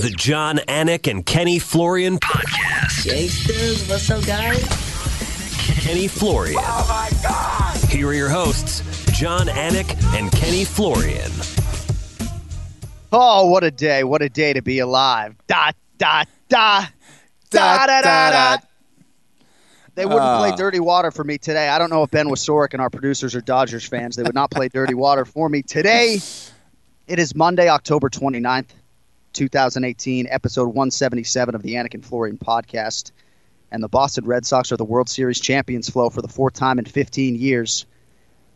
The Jon Anik and Kenny Florian podcast. Gangsters, what's up, guys? Kenny Florian. Oh my God! Here are your hosts, Jon Anik and Kenny Florian. Oh, what a day. What a day to be alive. Da, da, da. Da, da, da, da. They wouldn't Ah. play Dirty Water for me today. I don't know if Ben Wasorick and our producers are Dodgers fans. They would not play Dirty Water for me today. It is Monday, October 29th, 2018, episode 177 of the Anik and Florian podcast. And the Boston Red Sox are the World Series champions, Flo, for the fourth time in 15 years.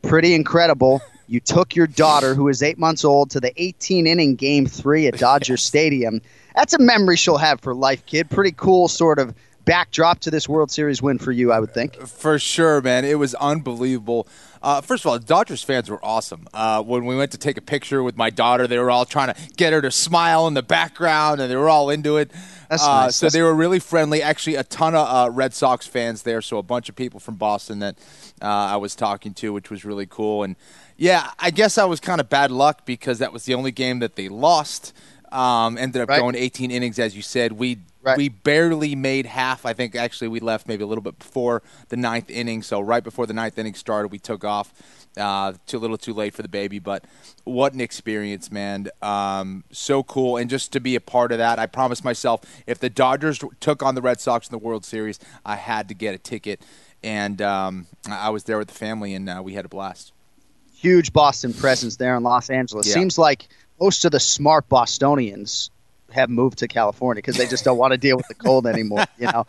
Pretty incredible. You took your daughter, who is eight months old, to the 18 inning game three at Dodger Stadium. That's a memory she'll have for life, kid. Pretty cool sort of backdrop to this World Series win for you, I would think. For sure, man. It was unbelievable. Uh, first of all, Dodgers fans were awesome. Uh, when we went to take a picture with my daughter, they were all trying to get her to smile in the background, and they were all into it. That's uh, nice. So That's- they were really friendly. Actually, a ton of uh, Red Sox fans there. So a bunch of people from Boston that uh, I was talking to, which was really cool. And yeah, I guess I was kind of bad luck because that was the only game that they lost. Um, ended up Right. going 18 innings, as you said. We Right. we barely made half. I think actually we left maybe a little bit before the ninth inning. So right before the ninth inning started, we took off. Uh, too little, too late for the baby, but what an experience, man! Um, so cool, and just to be a part of that, I promised myself if the Dodgers took on the Red Sox in the World Series, I had to get a ticket, and um, I was there with the family, and uh, we had a blast. Huge Boston presence there in Los Angeles. Yeah. Seems like most of the smart Bostonians have moved to California because they just don't want to deal with the cold anymore. You know,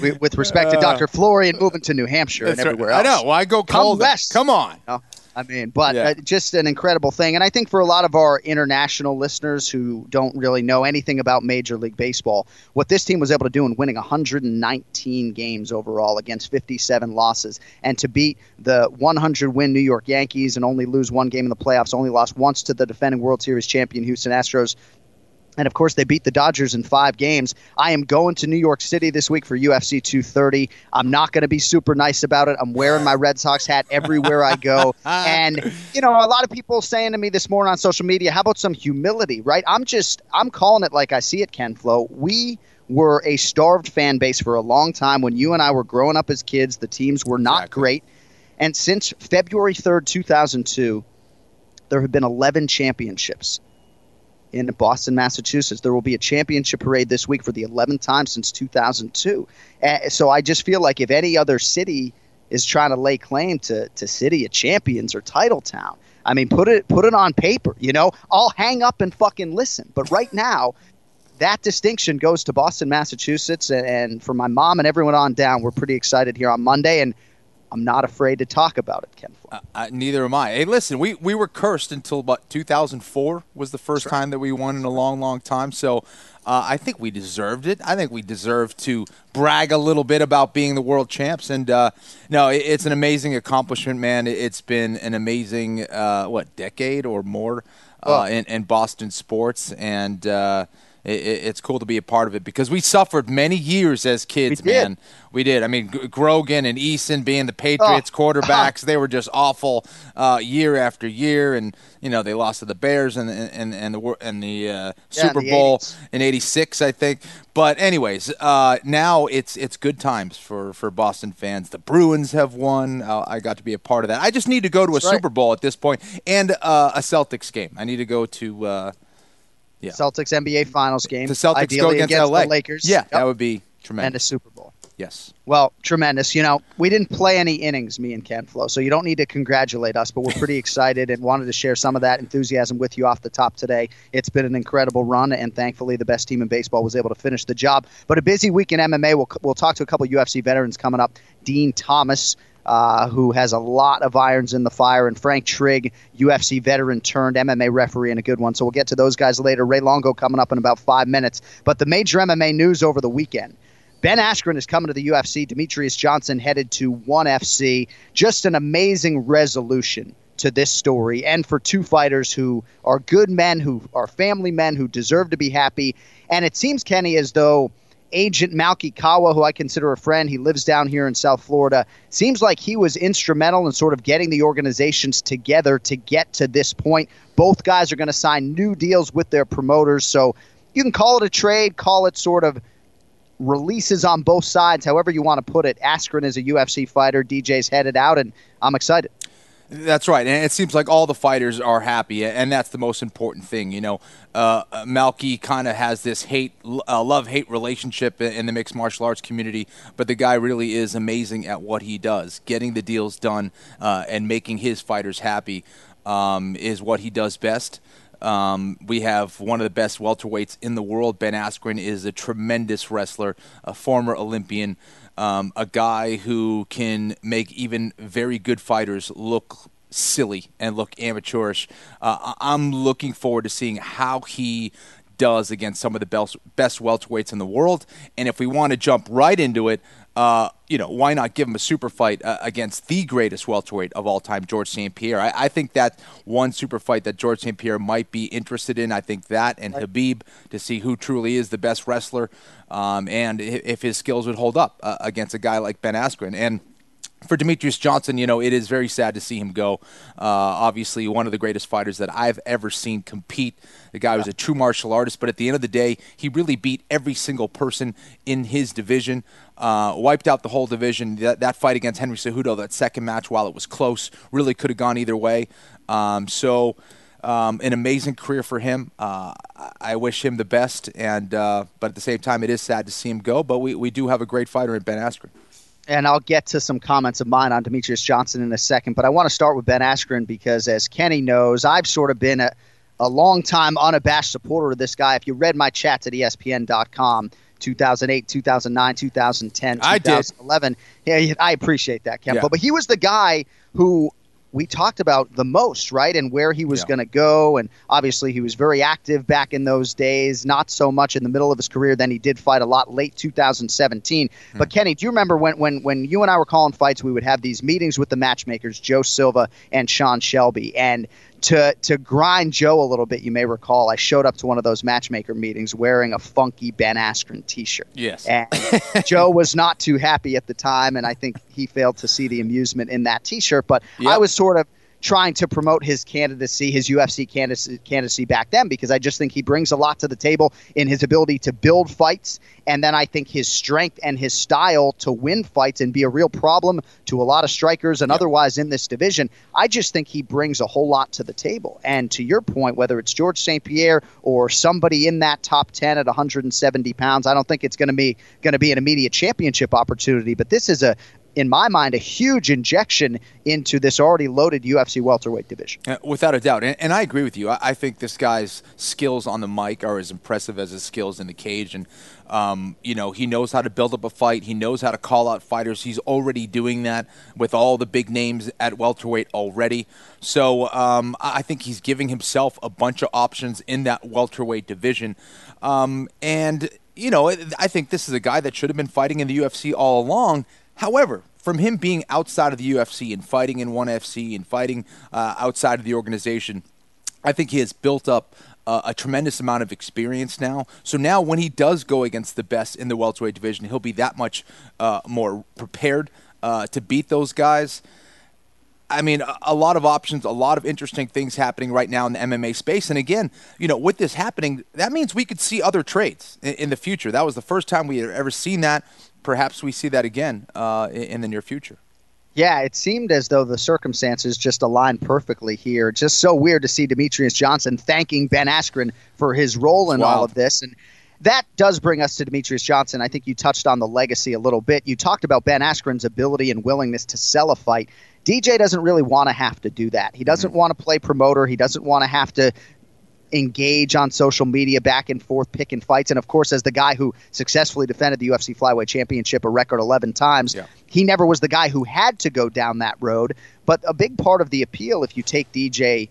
We- with respect to Dr. Florian moving to New Hampshire and everywhere right. everywhere I know. Why go Come cold? west. Come on. know? I mean, but Yeah. uh, just an incredible thing. And I think for a lot of our international listeners who don't really know anything about Major League Baseball, what this team was able to do in winning 119 games overall against 57 losses, and to beat the 100 win New York Yankees and only lose one game in the playoffs, only lost once to the defending World Series champion Houston Astros. And of course, they beat the Dodgers in five games. I am going to New York City this week for UFC 230. I'm not going to be super nice about it. I'm wearing my Red Sox hat everywhere I go. and, you know, a lot of people saying to me this morning on social media, how about some humility, right? I'm just, I'm calling it like I see it, Ken Flo. We were a starved fan base for a long time. When you and I were growing up as kids, the teams were not Exactly. great. And since February 3rd, 2002, there have been 11 championships in Boston, Massachusetts. There will be a championship parade this week for the 11th time since 2002. Uh, so I just feel like if any other city is trying to lay claim to, to City of Champions or Title Town, I mean, put it put it on paper. You know, I'll hang up and fucking listen. But right now, that distinction goes to Boston, Massachusetts, and, and for my mom and everyone on down. We're pretty excited here on Monday, and I'm not afraid to talk about it, Ken. Uh, uh, neither am I. Hey, listen, we, we were cursed until about 2004 was the first time that we won in a long, long time. So uh, I think we deserved it. I think we deserve to brag a little bit about being the world champs. And uh, no, it, it's an amazing accomplishment, man. It, has been an amazing uh, what decade or more uh, in, in Boston sports, and it's cool to be a part of it because we suffered many years as kids, we man. We did. I mean, Grogan and Eason being the Patriots oh. quarterbacks, they were just awful uh, year after year, and you know they lost to the Bears and and and the and the uh, Super yeah, the Bowl 80s. in '86, I think. But anyways, uh, now it's it's good times for for Boston fans. The Bruins have won. Uh, I got to be a part of that. I just need to go to a right. Super Bowl at this point and uh, a Celtics game. I need to go to. Yeah. Celtics NBA Finals game. The Celtics ideally go against, LA. the Lakers. Yeah, Yep. that would be tremendous. and a. Super Bowl. yes. Well, tremendous. You know, we didn't play any innings, me and Ken Flo, so you don't need to congratulate us, but we're pretty excited and wanted to share some of that enthusiasm with you off the top today. It's been an incredible run, and thankfully, the best team in baseball was able to finish the job. But a busy week in MMA. We'll, we'll talk to a couple UFC veterans coming up. Din Thomas. Uh, who has a lot of irons in the fire, and Frank Trigg, UFC veteran turned MMA referee, and a good one. So we'll get to those guys later. Ray Longo coming up in about five minutes. But the major MMA news over the weekend. Ben Askren is coming to the UFC. Demetrious Johnson headed to ONE FC. Just an amazing resolution to this story, and for two fighters who are good men, who are family men, who deserve to be happy. And it seems, Kenny, as though Agent Malki Kawa, who I consider a friend, he lives down here in South Florida, seems like he was instrumental in sort of getting the organizations together to get to this point. Both guys are going to sign new deals with their promoters. So you can call it a trade, call it sort of releases on both sides, however you want to put it. Askren is a UFC fighter. DJ's headed out, and I'm excited. That's right, and it seems like all the fighters are happy, and that's the most important thing. You know, uh, Malki kind of has this hate, uh, love hate relationship in the mixed martial arts community, but the guy really is amazing at what he does. Getting the deals done uh, and making his fighters happy um, is what he does best. Um, we have one of the best welterweights in the world. Ben Askren is a tremendous wrestler, a former Olympian, um, a guy who can make even very good fighters look silly and look amateurish. Uh, I'm looking forward to seeing how he does against some of the best, best welterweights in the world. And if we want to jump right into it, uh, you know, why not give him a super fight uh, against the greatest welterweight of all time, George St. Pierre? I, I think that one super fight that George St. Pierre might be interested in. I think that and Khabib to see who truly is the best wrestler um, and if, if his skills would hold up uh, against a guy like Ben Askren. And for Demetrious Johnson, you know, it is very sad to see him go. Uh, obviously, one of the greatest fighters that I've ever seen compete. The guy was a true martial artist, but at the end of the day, he really beat every single person in his division. Uh, wiped out the whole division. That, that fight against Henry Cejudo, that second match, while it was close, really could have gone either way. Um, so, um, an amazing career for him. Uh, I- wish him the best, and uh, but at the same time, it is sad to see him go. But we, we do have a great fighter in Ben Askren. And I'll get to some comments of mine on Demetrious Johnson in a second. But I want to start with Ben Askren because, as Kenny knows, I've sort of been a, a long time unabashed supporter of this guy. If you read my chats at ESPN.com, 2008, 2009, 2010, I did. 2011, yeah, I appreciate that, Ken. Yeah. But he was the guy who we talked about the most, right? And where he was Yeah. going to go. And obviously, he was very active back in those days, not so much in the middle of his career. Then he did fight a lot late 2017. Hmm. But, Kenny, do you remember when, when, when you and I were calling fights, we would have these meetings with the matchmakers, Joe Silva and Sean Shelby. And to, to grind Joe a little bit, you may recall, I showed up to one of those matchmaker meetings wearing a funky Ben Askren t shirt. Yes. And Joe was not too happy at the time, and I think he failed to see the amusement in that T-shirt. But I was sort of trying to promote his candidacy, his UFC candidacy, candidacy back then, because I just think he brings a lot to the table in his ability to build fights, and then I think his strength and his style to win fights and be a real problem to a lot of strikers and otherwise in this division. I just think he brings a whole lot to the table. And to your point, whether it's George St. Pierre or somebody in that top ten at 170 pounds, I don't think it's going to be going to be an immediate championship opportunity. But this is a in my mind, a huge injection into this already loaded UFC welterweight division. Uh, without a doubt. And, and I agree with you. I, I, think this guy's skills on the mic are as impressive as his skills in the cage. And, um, you know, he knows how to build up a fight, he knows how to call out fighters. He's already doing that with all the big names at welterweight already. So um, I think he's giving himself a bunch of options in that welterweight division. Um, and, you know, I think this is a guy that should have been fighting in the UFC all along However, from him being outside of the UFC and fighting in ONE FC and fighting uh, outside of the organization, I think he has built up uh, a tremendous amount of experience now. So now, when he does go against the best in the welterweight division, he'll be that much uh, more prepared uh, to beat those guys. I mean, a lot of options, a lot of interesting things happening right now in the MMA space. And again, you know, with this happening, that means we could see other trades in, in the future. That was the first time we had ever seen that perhaps we see that again uh, in the near future. Yeah, it seemed as though the circumstances just aligned perfectly here. Just so weird to see Demetrious Johnson thanking Ben Askren for his role in all of this. And that does bring us to Demetrious Johnson. I think you touched on the legacy a little bit. You talked about Ben Askren's ability and willingness to sell a fight. DJ doesn't really want to have to do that. He doesn't mm-hmm. want to play promoter. He doesn't want to have to engage on social media back and forth picking fights and of course as the guy who successfully defended the UFC flyweight championship a record 11 times yeah. he never was the guy who had to go down that road but a big part of the appeal if you take DJ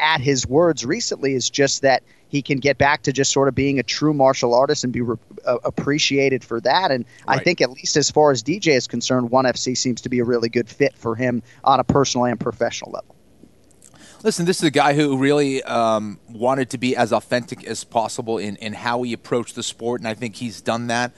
at his words recently is just that he can get back to just sort of being a true martial artist and be re- uh, appreciated for that. And right. I think, at least as far as DJ is concerned, ONE FC seems to be a really good fit for him on a personal and professional level. Listen, this is a guy who really um, wanted to be as authentic as possible in, in how he approached the sport, and I think he's done that.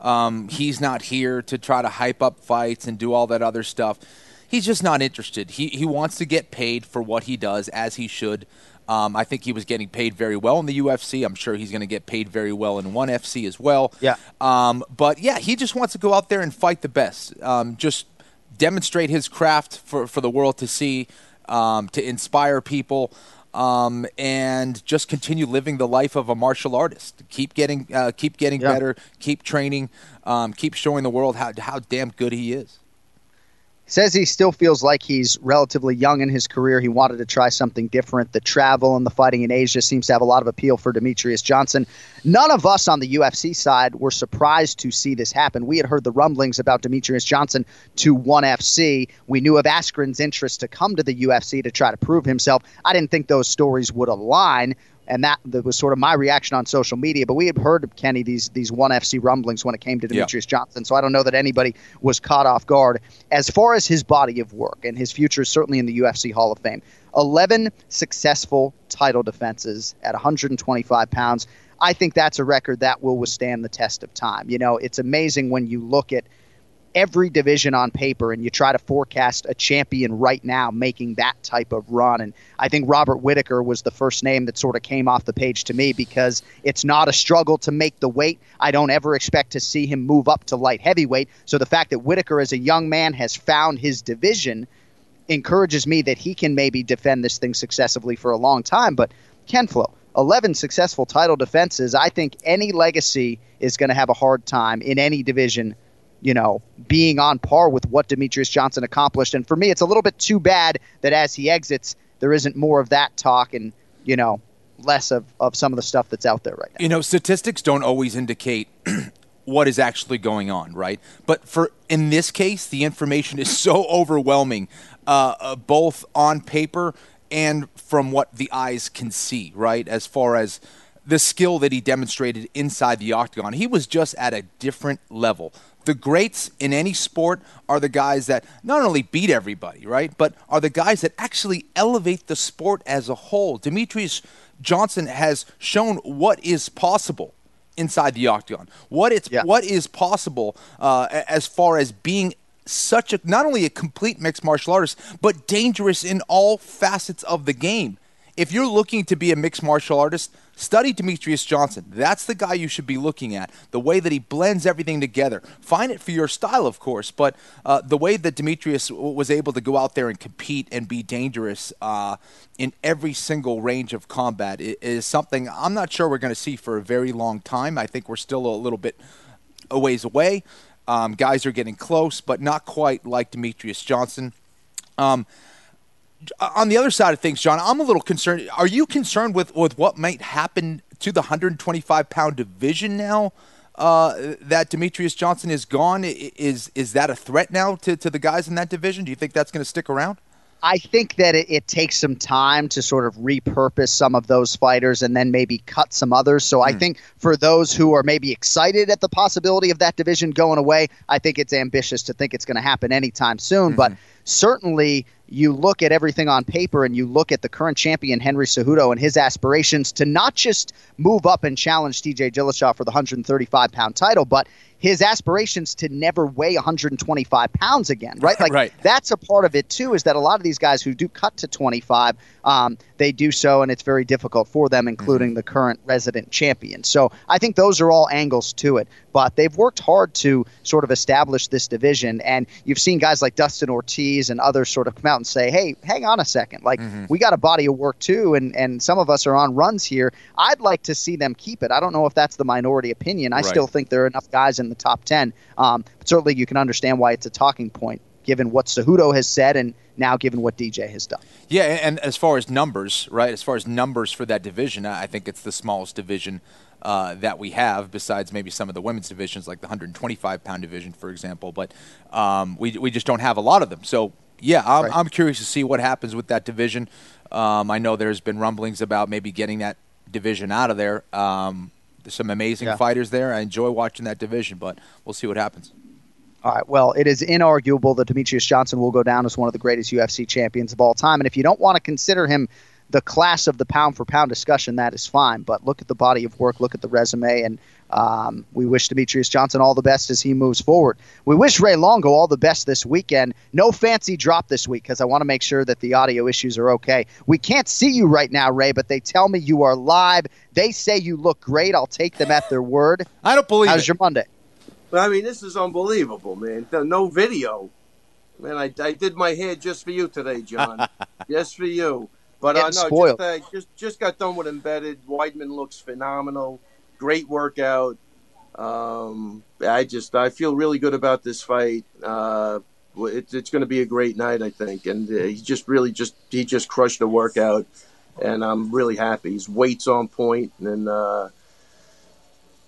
Um, he's not here to try to hype up fights and do all that other stuff. He's just not interested. He, he wants to get paid for what he does, as he should. Um, I think he was getting paid very well in the UFC. I'm sure he's going to get paid very well in ONE FC as well. Yeah. Um, but yeah, he just wants to go out there and fight the best. Um, just demonstrate his craft for, for the world to see um, to inspire people. Um, and just continue living the life of a martial artist. Keep getting, uh, keep getting yeah. better. Keep training. Um, keep showing the world how how damn good he is says he still feels like he's relatively young in his career. He wanted to try something different. The travel and the fighting in Asia seems to have a lot of appeal for Demetrious Johnson. None of us on the UFC side were surprised to see this happen. We had heard the rumblings about Demetrious Johnson to ONE FC. We knew of Askren's interest to come to the UFC to try to prove himself. I didn't think those stories would align and that, that was sort of my reaction on social media. But we had heard of Kenny these these ONE FC rumblings when it came to Demetrious yeah. Johnson, so I don't know that anybody was caught off guard. As far as his body of work and his future, is certainly in the UFC Hall of Fame. 11 successful title defenses at 125 pounds. I think that's a record that will withstand the test of time. You know, it's amazing when you look at every division on paper and you try to forecast a champion right now making that type of run. And I think Robert Whitaker was the first name that sort of came off the page to me because it's not a struggle to make the weight. I don't ever expect to see him move up to light heavyweight. So the fact that Whitaker, as a young man, has found his division encourages me that he can maybe defend this thing successfully for a long time. But Ken Flo, 11 successful title defenses. I think any legacy is going to have a hard time in any division you know, being on par with what Demetrious Johnson accomplished. And for me, it's a little bit too bad that as he exits, there isn't more of that talk and, you know, less of, of some of the stuff that's out there right now. You know, statistics don't always indicate what is actually going on, right? But for in this case, the information is so overwhelming, uh, uh, both on paper and from what the eyes can see, right? As far as the skill that he demonstrated inside the octagon, he was just at a different level the greats in any sport are the guys that not only beat everybody, right, but are the guys that actually elevate the sport as a whole. Demetrious Johnson has shown what is possible inside the octagon. What it's yeah. what is possible uh, as far as being such a not only a complete mixed martial artist, but dangerous in all facets of the game. If you're looking to be a mixed martial artist, Study Demetrious Johnson. That's the guy you should be looking at. The way that he blends everything together. Find it for your style, of course, but uh, the way that Demetrious was able to go out there and compete and be dangerous uh, in every single range of combat is something I'm not sure we're going to see for a very long time. I think we're still a little bit a ways away. Um, guys are getting close, but not quite like Demetrious Johnson. Um, on the other side of things, John, I'm a little concerned. Are you concerned with, with what might happen to the 125 pound division now? Uh, that Demetrious Johnson is gone. Is is that a threat now to, to the guys in that division? Do you think that's going to stick around? I think that it, it, takes some time to sort of repurpose some of those fighters and then maybe cut some others. So mm. I hmm. think for those who are maybe excited at the possibility of that division going away, I think it's ambitious to think it's going to happen anytime soon. Mm-hmm. But certainly you look at everything on paper and you look at the current champion Henry Cejudo and his aspirations to not just move up and challenge TJ Dillashaw for the 135 pound title, but his aspirations to never weigh 125 pounds again, right? Like right. that's a part of it too. Is that a lot of these guys who do cut to 25, um, they do so, and it's very difficult for them, including mm-hmm. the current resident champion. So I think those are all angles to it. But they've worked hard to sort of establish this division, and you've seen guys like Dustin Ortiz and others sort of come out and say, "Hey, hang on a second, like mm-hmm. we got a body of work too, and and some of us are on runs here. I'd like to see them keep it. I don't know if that's the minority opinion. I right. still think there are enough guys in the top 10. Um, but certainly you can understand why it's a talking point given what Cejudo has said and now given what DJ has done. Yeah, and as far as numbers, right? As far as numbers for that division, I think it's the smallest division uh, that we have, besides maybe some of the women's divisions, like the 125 pound division, for example. But um, we we just don't have a lot of them. So yeah, I'm, right. I'm curious to see what happens with that division. Um, I know there's been rumblings about maybe getting that division out of there. Um, there's some amazing yeah. fighters there. I enjoy watching that division, but we'll see what happens. All right. Well, it is inarguable that Demetrious Johnson will go down as one of the greatest UFC champions of all time. And if you don't want to consider him the class of the pound for pound discussion, that is fine. But look at the body of work, look at the resume, and um, we wish Demetrious Johnson all the best as he moves forward. We wish Ray Longo all the best this weekend. No fancy drop this week because I want to make sure that the audio issues are okay. We can't see you right now, Ray, but they tell me you are live. They say you look great. I'll take them at their word. I don't believe How's it. your Monday? I mean, this is unbelievable, man. No video. Man, I, I did my hair just for you today, John. just for you. But uh, no, just, uh, just just got done with embedded. Weidman looks phenomenal. Great workout. Um, I just I feel really good about this fight. Uh, it, it's going to be a great night, I think. And uh, he just really just he just crushed the workout, and I'm really happy. His weight's on point and uh,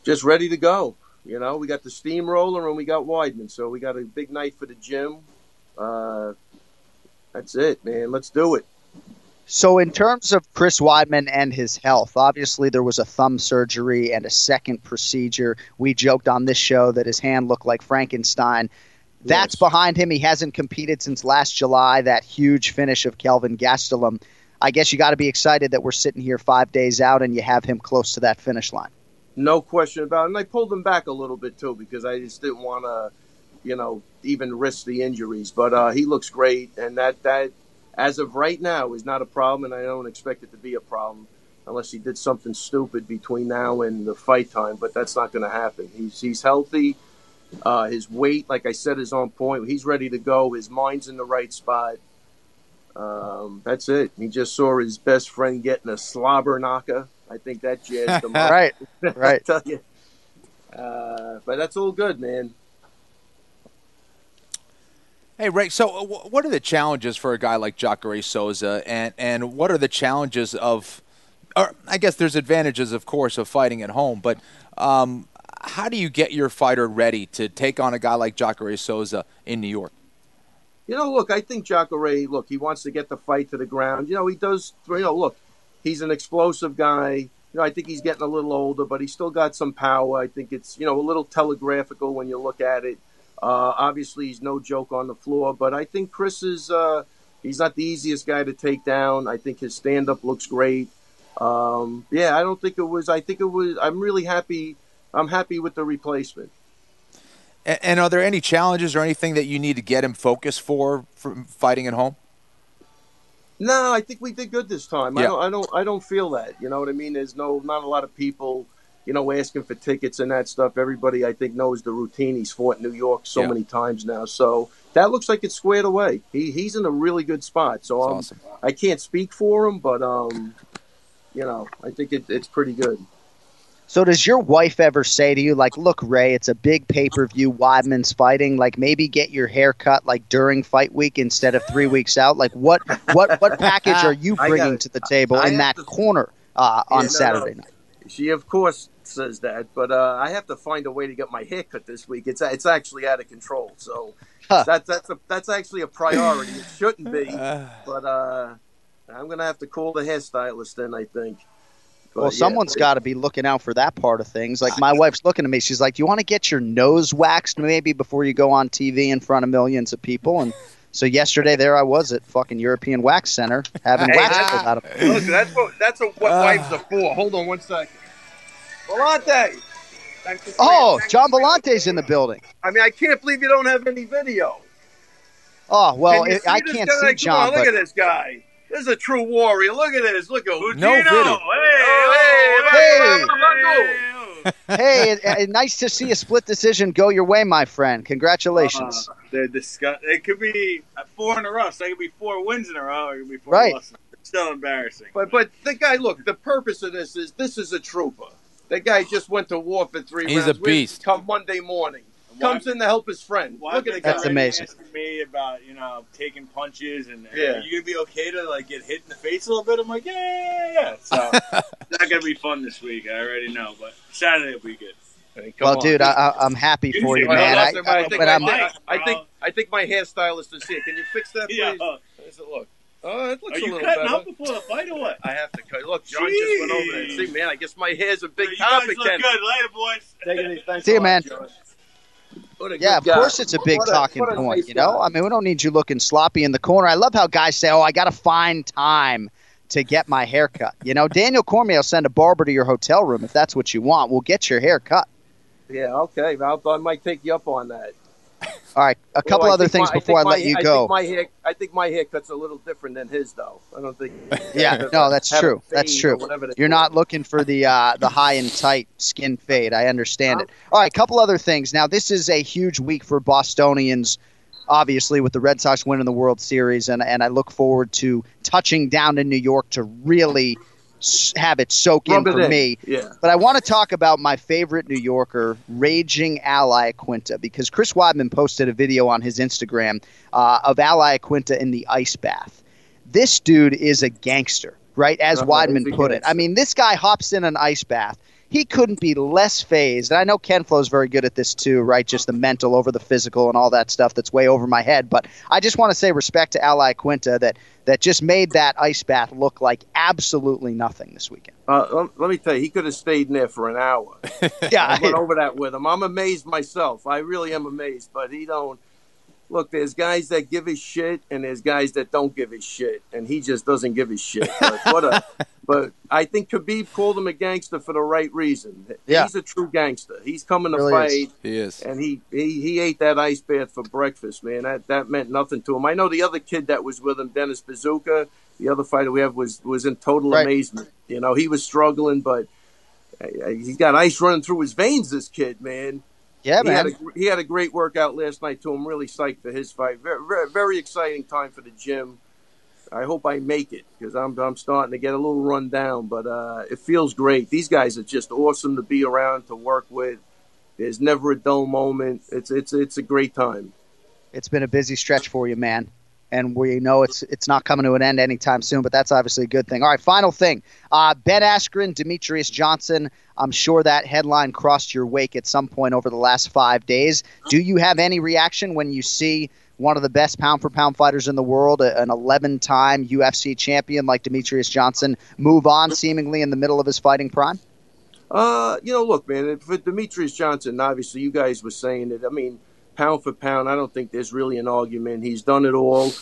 just ready to go. You know, we got the steamroller and we got Weidman, so we got a big night for the gym. Uh, that's it, man. Let's do it. So, in terms of Chris Weidman and his health, obviously there was a thumb surgery and a second procedure. We joked on this show that his hand looked like Frankenstein. That's yes. behind him. He hasn't competed since last July, that huge finish of Kelvin Gastelum. I guess you got to be excited that we're sitting here five days out and you have him close to that finish line. No question about it. And I pulled him back a little bit too because I just didn't want to, you know, even risk the injuries. But uh, he looks great, and that that as of right now is not a problem, and I don't expect it to be a problem unless he did something stupid between now and the fight time. But that's not going to happen. He's he's healthy. Uh, his weight, like I said, is on point. He's ready to go. His mind's in the right spot. Um, that's it. He just saw his best friend getting a slobber knocker. I think that jazzed him up. right, right. tell you. Uh, but that's all good, man. Hey, Ray. So, uh, what are the challenges for a guy like Jacare Souza, and and what are the challenges of? Or I guess there's advantages, of course, of fighting at home, but um, how do you get your fighter ready to take on a guy like Jacare Souza in New York? You know, look, I think Jacare, look, he wants to get the fight to the ground. You know, he does. You know, look, he's an explosive guy. You know, I think he's getting a little older, but he's still got some power. I think it's you know a little telegraphical when you look at it. Uh, obviously, he's no joke on the floor, but I think Chris is uh, he's not the easiest guy to take down. I think his stand up looks great. Um, yeah, I don't think it was. I think it was. I'm really happy. I'm happy with the replacement. And, and are there any challenges or anything that you need to get him focused for from fighting at home? No, I think we did good this time. Yeah. I don't. I don't. I don't feel that. You know what I mean? There's no not a lot of people you know, asking for tickets and that stuff. Everybody, I think, knows the routine. He's fought in New York so yeah. many times now. So that looks like it's squared away. He, he's in a really good spot. So um, awesome. I can't speak for him, but, um, you know, I think it, it's pretty good. So does your wife ever say to you, like, "Look, Ray, it's a big pay per view. Weidman's fighting. Like, maybe get your hair cut like during fight week instead of three weeks out. Like, what what what package are you bringing gotta, to the table I in that to, corner uh, on yeah, Saturday no, no. night?" She, of course, says that, but uh, I have to find a way to get my hair cut this week. It's it's actually out of control. So huh. that's that's a, that's actually a priority. it shouldn't be, but uh, I'm gonna have to call the hairstylist then. I think. But, well, yeah, someone's got to be looking out for that part of things. Like my wife's looking at me. She's like, "Do you want to get your nose waxed maybe before you go on TV in front of millions of people?" And so yesterday, there I was at fucking European Wax Center having hey, wax pulled out of me. Look, that's what that's what, what uh, wives are for. Hold on one second. Volante. Oh, Gian Villante's in the building. I mean, I can't believe you don't have any video. Oh well, Can it, I can't guy? see John. On, look but... at this guy. This is a true warrior. Look at this. Look at Houdino. No video. Hey, hey, hey, hey, nice to see a split decision go your way, my friend. Congratulations. Uh, they're disgust- It could be four in a row. So it could be four wins in a row. It could be four right. losses. It's still embarrassing. But but the guy, look. The purpose of this is this is a trooper. That guy just went to war for three He's rounds. a beast. Come Monday morning comes in to help his friend. Why Look at the That's amazing. Asking me about you know taking punches and yeah. are you gonna be okay to like get hit in the face a little bit? I'm like, yeah, yeah, yeah. So it's not gonna be fun this week. I already know, but Saturday will be good. Hey, well, on. dude, I, am happy for you, man. I, I, think, but I, think, I, think I think my hairstylist is here. Can you fix that, please? Yeah. How does it look? Oh, it looks Are a you little cutting better. up before the fight or what? I have to cut. Look, John Jeez. just went over there. See, man, I guess my hair's a big you topic. Guys look good. Later, boys. Take it easy. Thanks See you, man. John yeah, of guy. course it's a big what talking a, point. Nice you know, guy. I mean, we don't need you looking sloppy in the corner. I love how guys say, "Oh, I got to find time to get my hair cut." You know, Daniel Cormier will send a barber to your hotel room if that's what you want. We'll get your hair cut. Yeah, okay. I'll, I might take you up on that. All right, a couple well, other things my, before I, I let my, you I go. Think my hair, I think my haircut's a little different than his, though. I don't think. yeah, no, that's true. That's true. You're not looking for the uh, the high and tight skin fade. I understand it. All right, a couple other things. Now, this is a huge week for Bostonians. Obviously, with the Red Sox winning the World Series, and and I look forward to touching down in New York to really have it soak Rub in for in. me. Yeah. But I want to talk about my favorite New Yorker, Raging Al Iaquinta, because Chris Weidman posted a video on his Instagram uh, of Al Iaquinta in the ice bath. This dude is a gangster, right? As uh-huh, Weidman put it. I mean, this guy hops in an ice bath he couldn't be less phased. And I know Ken Flo's very good at this too, right? Just the mental over the physical and all that stuff that's way over my head. But I just want to say respect to Al Iaquinta that that just made that ice bath look like absolutely nothing this weekend. Uh, let me tell you, he could have stayed in there for an hour. yeah, I went over that with him. I'm amazed myself. I really am amazed, but he don't look, there's guys that give a shit, and there's guys that don't give a shit, and he just doesn't give a shit. But what a, but I think Khabib called him a gangster for the right reason. Yeah. he's a true gangster. He's coming to really fight. Is. He is, and he, he he ate that ice bath for breakfast, man. That that meant nothing to him. I know the other kid that was with him, Dennis Bazooka, the other fighter we have was was in total right. amazement. You know, he was struggling, but uh, he's got ice running through his veins. This kid, man. Yeah, he man. Had a, he had a great workout last night too. I'm really psyched for his fight. Very, very, very exciting time for the gym. I hope I make it because I'm I'm starting to get a little run down, but uh, it feels great. These guys are just awesome to be around to work with. There's never a dull moment. It's it's it's a great time. It's been a busy stretch for you, man and we know it's it's not coming to an end anytime soon. But that's obviously a good thing. All right, final thing: uh, Ben Askren, Demetrious Johnson. I'm sure that headline crossed your wake at some point over the last five days. Do you have any reaction when you see one of the best pound for pound fighters in the world, an 11 time UFC champion like Demetrious Johnson, move on seemingly in the middle of his fighting prime? Uh, you know, look, man, for Demetrious Johnson, obviously, you guys were saying it. I mean, pound for pound, I don't think there's really an argument. He's done it all.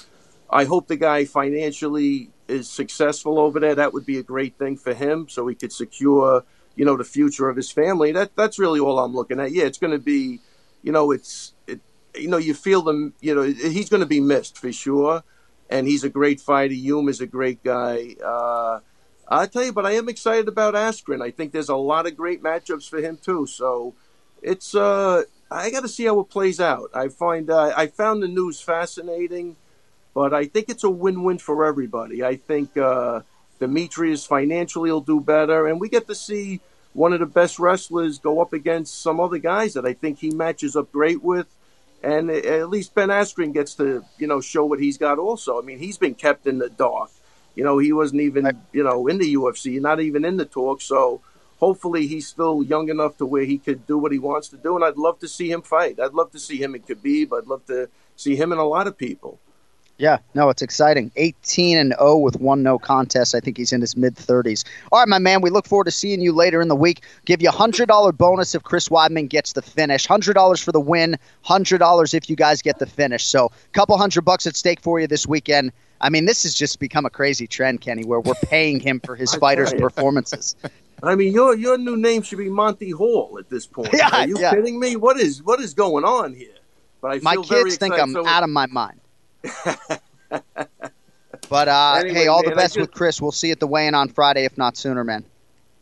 I hope the guy financially is successful over there. That would be a great thing for him, so he could secure, you know, the future of his family. That that's really all I'm looking at. Yeah, it's going to be, you know, it's it, you know, you feel them. You know, he's going to be missed for sure, and he's a great fighter. Yum is a great guy. Uh, I tell you, but I am excited about Askren. I think there's a lot of great matchups for him too. So it's uh, I got to see how it plays out. I find uh, I found the news fascinating, but I think it's a win-win for everybody. I think uh, Demetrious financially will do better, and we get to see one of the best wrestlers go up against some other guys that I think he matches up great with. And at least Ben Askren gets to, you know, show what he's got also. I mean, he's been kept in the dark. You know, he wasn't even, you know, in the UFC, not even in the talk. So hopefully he's still young enough to where he could do what he wants to do. And I'd love to see him fight. I'd love to see him in Khabib. I'd love to see him in a lot of people. Yeah, no, it's exciting. 18 and 0 with one no contest. I think he's in his mid 30s. All right, my man, we look forward to seeing you later in the week. Give you a $100 bonus if Chris Weidman gets the finish. $100 for the win, $100 if you guys get the finish. So, a couple hundred bucks at stake for you this weekend. I mean, this has just become a crazy trend, Kenny, where we're paying him for his fighters' performances. I mean, your your new name should be Monty Hall at this point. Yeah, Are you yeah. kidding me? What is what is going on here? But I my kids think I'm so out of my mind. but uh, anyway, hey, all man, the best just, with Chris. We'll see you at the weigh-in on Friday, if not sooner, man.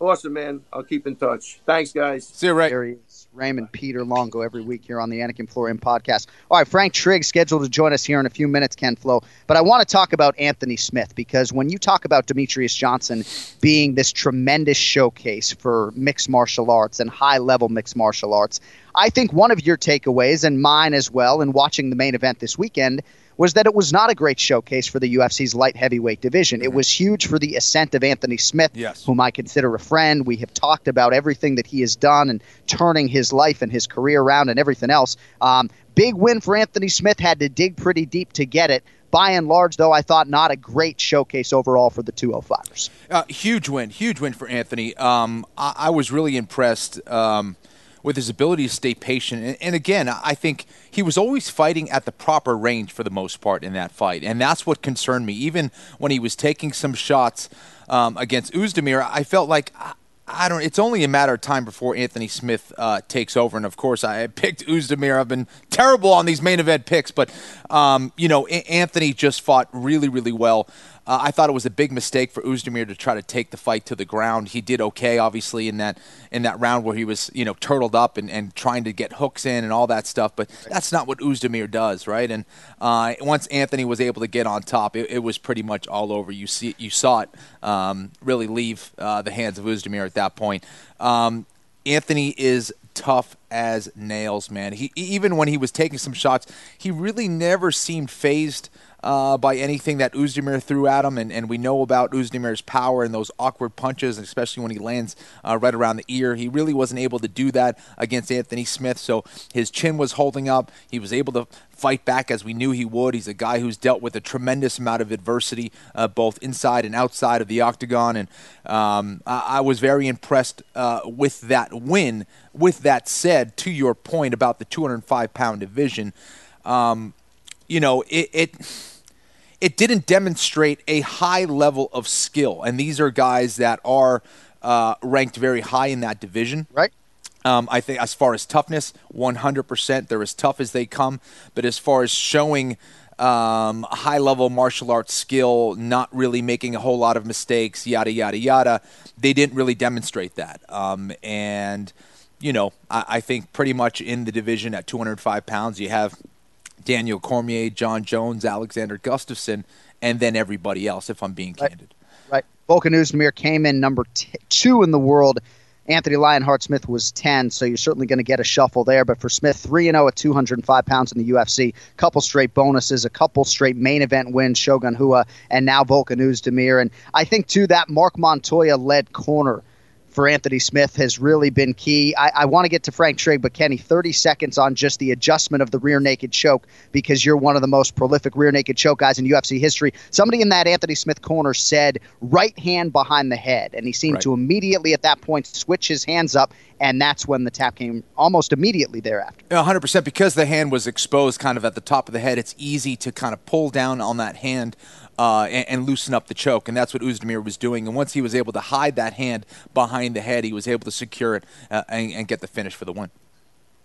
Awesome, man. I'll keep in touch. Thanks, guys. See you, Ray. Raymond Peter Longo every week here on the Anik and Florian podcast. All right, Frank Trigg scheduled to join us here in a few minutes, Ken Flo. But I want to talk about Anthony Smith because when you talk about Demetrious Johnson being this tremendous showcase for mixed martial arts and high level mixed martial arts, I think one of your takeaways and mine as well in watching the main event this weekend – was that it was not a great showcase for the UFC's light heavyweight division. Mm-hmm. It was huge for the ascent of Anthony Smith, yes. whom I consider a friend. We have talked about everything that he has done and turning his life and his career around and everything else. Um, big win for Anthony Smith. Had to dig pretty deep to get it. By and large, though, I thought not a great showcase overall for the 205ers. Uh, huge win, huge win for Anthony. Um, I, I, was really impressed. Um, with his ability to stay patient. And, and, again, I think he was always fighting at the proper range for the most part in that fight. And that's what concerned me. Even when he was taking some shots um, against Oezdemir, I felt like. I don't. It's only a matter of time before Anthony Smith uh, takes over, and of course, I picked Oezdemir. I've been terrible on these main event picks, but um, you know, a- Anthony just fought really, really well. Uh, I thought it was a big mistake for Oezdemir to try to take the fight to the ground. He did okay, obviously, in that in that round where he was, you know, turtled up and, and trying to get hooks in and all that stuff. But that's not what Oezdemir does, right? And uh, once Anthony was able to get on top, it, it, was pretty much all over. You see, you saw it um, really leave uh, the hands of Oezdemir at that point. Um, Anthony is tough as nails, man. He even when he was taking some shots, he really never seemed phased uh, by anything that Oezdemir threw at him, and, and we know about Oezdemir's power and those awkward punches, especially when he lands uh, right around the ear. He really wasn't able to do that against Anthony Smith, so his chin was holding up. He was able to fight back as we knew he would. He's a guy who's dealt with a tremendous amount of adversity, uh, both inside and outside of the octagon, and um, I, I, was very impressed uh, with that win. With that said, to your point about the 205 pound division, um, you know, it, it it didn't demonstrate a high level of skill. And these are guys that are uh, ranked very high in that division. Right. Um, I think as far as toughness, 100%, they're as tough as they come. But as far as showing um, high level martial arts skill, not really making a whole lot of mistakes, yada, yada, yada, they didn't really demonstrate that. Um, and, you know, I, I think pretty much in the division at 205 pounds, you have Daniel Cormier, Jon Jones, Alexander Gustafsson, and then everybody else, if I'm being candid. Right. Volkan Oezdemir came in number t- two in the world. Anthony Lionheart Smith was 10, so you're certainly going to get a shuffle there. But for Smith, 3 0 at 205 pounds in the UFC, couple straight bonuses, a couple straight main event wins, Shogun Rua, and now Volkan Oezdemir. And I think, too, that Marc Montoya led corner for Anthony Smith has really been key. I, I want to get to Frank Trigg, but Kenny, 30 seconds on just the adjustment of the rear naked choke because you're one of the most prolific rear naked choke guys in UFC history. Somebody in that Anthony Smith corner said right hand behind the head, and he seemed right. to immediately at that point switch his hands up, and that's when the tap came almost immediately thereafter. 100% because the hand was exposed kind of at the top of the head. It's easy to kind of pull down on that hand uh, and, and, loosen up the choke. And that's what Oezdemir was doing. And once he was able to hide that hand behind the head, he was able to secure it uh, and, and get the finish for the win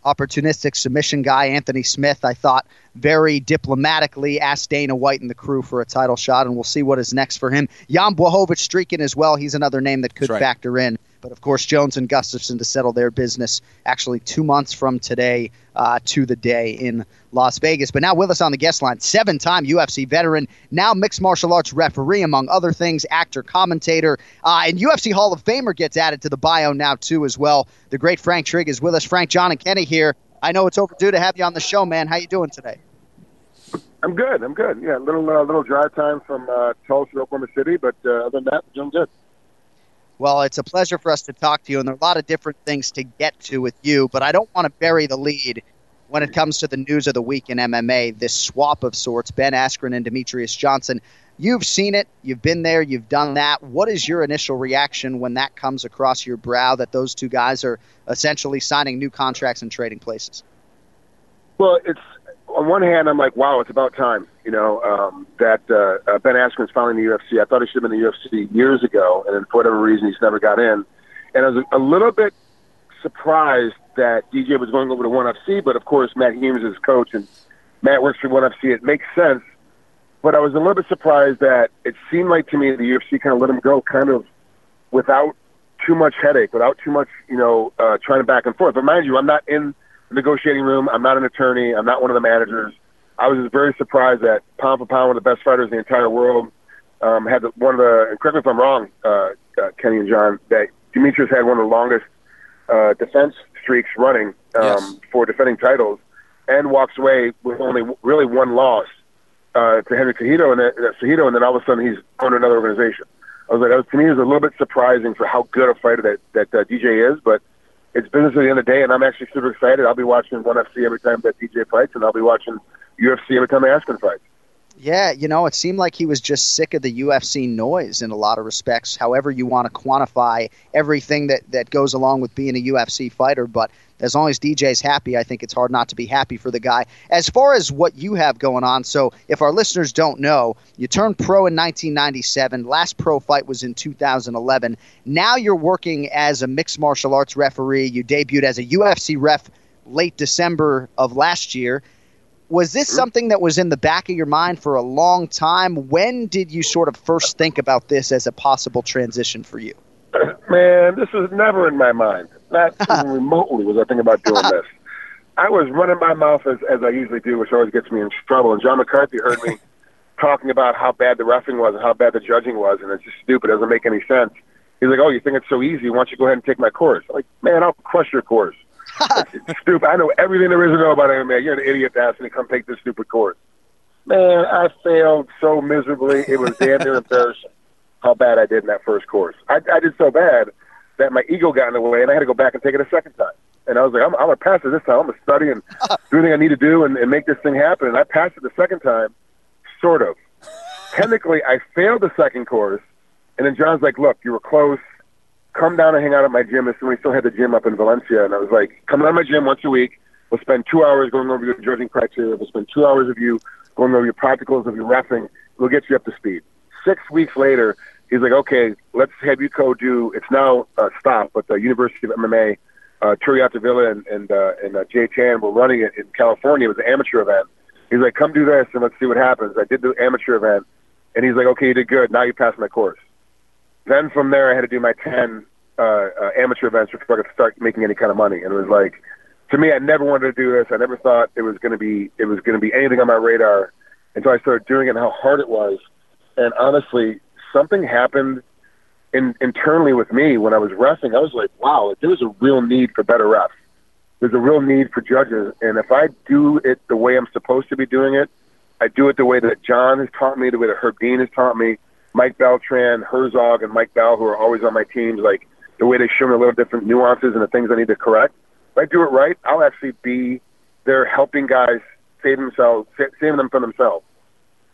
opportunistic submission guy, Anthony Smith. I thought very diplomatically asked Dana White and the crew for a title shot, and we'll see what is next for him. Jan Blachowicz streaking as well. He's another name that could right. factor in. But of course, Jones and Gustafsson to settle their business actually two months from today uh, to the day in Las Vegas. But now with us on the guest line, seven time UFC veteran, now mixed martial arts referee, among other things, actor, commentator, uh, and UFC Hall of Famer gets added to the bio now, too, as well. The great Frank Trigg is with us. Frank, John, and Kenny here. I know it's overdue to have you on the show, man. How you doing today? I'm good. I'm good. Yeah, little uh, little drive time from uh, Tulsa to Oklahoma City, but uh, other than that, doing good. Well, it's a pleasure for us to talk to you, and there are a lot of different things to get to with you, but I don't want to bury the lead when it comes to the news of the week in MMA, this swap of sorts, Ben Askren and Demetrious Johnson. You've seen it, you've been there, you've done that. What is your initial reaction when that comes across your brow that those two guys are essentially signing new contracts and trading places? Well, it's on one hand, I'm like, wow, it's about time. You know um, that uh, uh, Ben Askren's finally in the UFC. I thought he should have been in the UFC years ago, and for whatever reason, he's never got in. And I was a, a little bit surprised that DJ was going over to ONE FC, but of course, Matt Humes is his coach, and Matt works for ONE FC. It makes sense. But I was a little bit surprised that it seemed like to me the UFC kind of let him go, kind of without too much headache, without too much, you know, uh, trying to back and forth. But mind you, I'm not in negotiating room. I'm not an attorney. I'm not one of the managers. I was just very surprised that pound for pound, one of the best fighters in the entire world, um, had the, one of the. And correct me if I'm wrong, uh, uh, Kenny and Jon. That Demetrious had one of the longest uh, defense streaks running um, Yes. for defending titles, and walks away with only really one loss uh, to Henry Cejudo, and then, uh, Cejudo, and then all of a sudden he's on another organization. I was like, that was, to me, it was a little bit surprising for how good a fighter that that uh, DJ is, but it's business at the end of the day, and I'm actually super excited. I'll be watching ONE FC every time that DJ fights, and I'll be watching UFC every time Askren fights. Yeah, you know, it seemed like he was just sick of the UFC noise in a lot of respects, however you want to quantify everything that, that goes along with being a UFC fighter. But as long as DJ's happy, I think it's hard not to be happy for the guy. As far as what you have going on, so if our listeners don't know, you turned pro in 1997. Last pro fight was in 2011. Now you're working as a mixed martial arts referee. You debuted as a UFC ref late December of last year was this something that was in the back of your mind for a long time? When did you sort of first think about this as a possible transition for you? Man, this was never in my mind. Not even remotely was I thinking about doing this. I was running my mouth as, as I usually do, which always gets me in trouble. And John McCarthy heard me talking about how bad the refing was and how bad the judging was, and it's just stupid. It doesn't make any sense. He's like, "Oh, you think it's so easy? Why don't you go ahead and take my course?" I'm like, man, I'll crush your course. it's stupid. I know everything there is to know about MMA. You're an idiot to ask me to come take this stupid course. Man, I failed so miserably. It was damn near embarrassing how bad I did in that first course. I, I did so bad that my ego got in the way, and I had to go back and take it a second time. And I was like, I'm, I'm going to pass it this time. I'm going to study and do everything I need to do and, and make this thing happen. And I passed it the second time, sort of. Technically, I failed the second course, and then John's like, look, you were close. Come down and hang out at my gym. And so we still had the gym up in Valencia. And I was like, come down to my gym once a week. We'll spend two hours going over your judging criteria. We'll spend two hours of you going over your practicals of your refing. We'll get you up to speed. Six weeks later, he's like, okay, let's have you co do. It's now uh, stop, but the University of MMA, uh, Turiata Villa and and, uh, and uh, Jay Chan were running it in California. It was an amateur event. He's like, come do this and let's see what happens. I did the amateur event, and he's like, okay, you did good. Now you passed my course. Then from there, I had to do my ten uh, uh, amateur events before I could start making any kind of money. And it was like, to me, I never wanted to do this. I never thought it was going to be it was going to be anything on my radar until I started doing it and how hard it was. And honestly, something happened in, internally with me when I was wrestling. I was like, wow, there was a real need for better refs. There's a real need for judges. And if I do it the way I'm supposed to be doing it, I do it the way that John has taught me, the way that Herb Dean has taught me, Mike Beltran, Herzog, and Mike Bell, who are always on my teams, like the way they show me a little different nuances and the things I need to correct. If I do it right, I'll actually be there helping guys save themselves, saving them from themselves.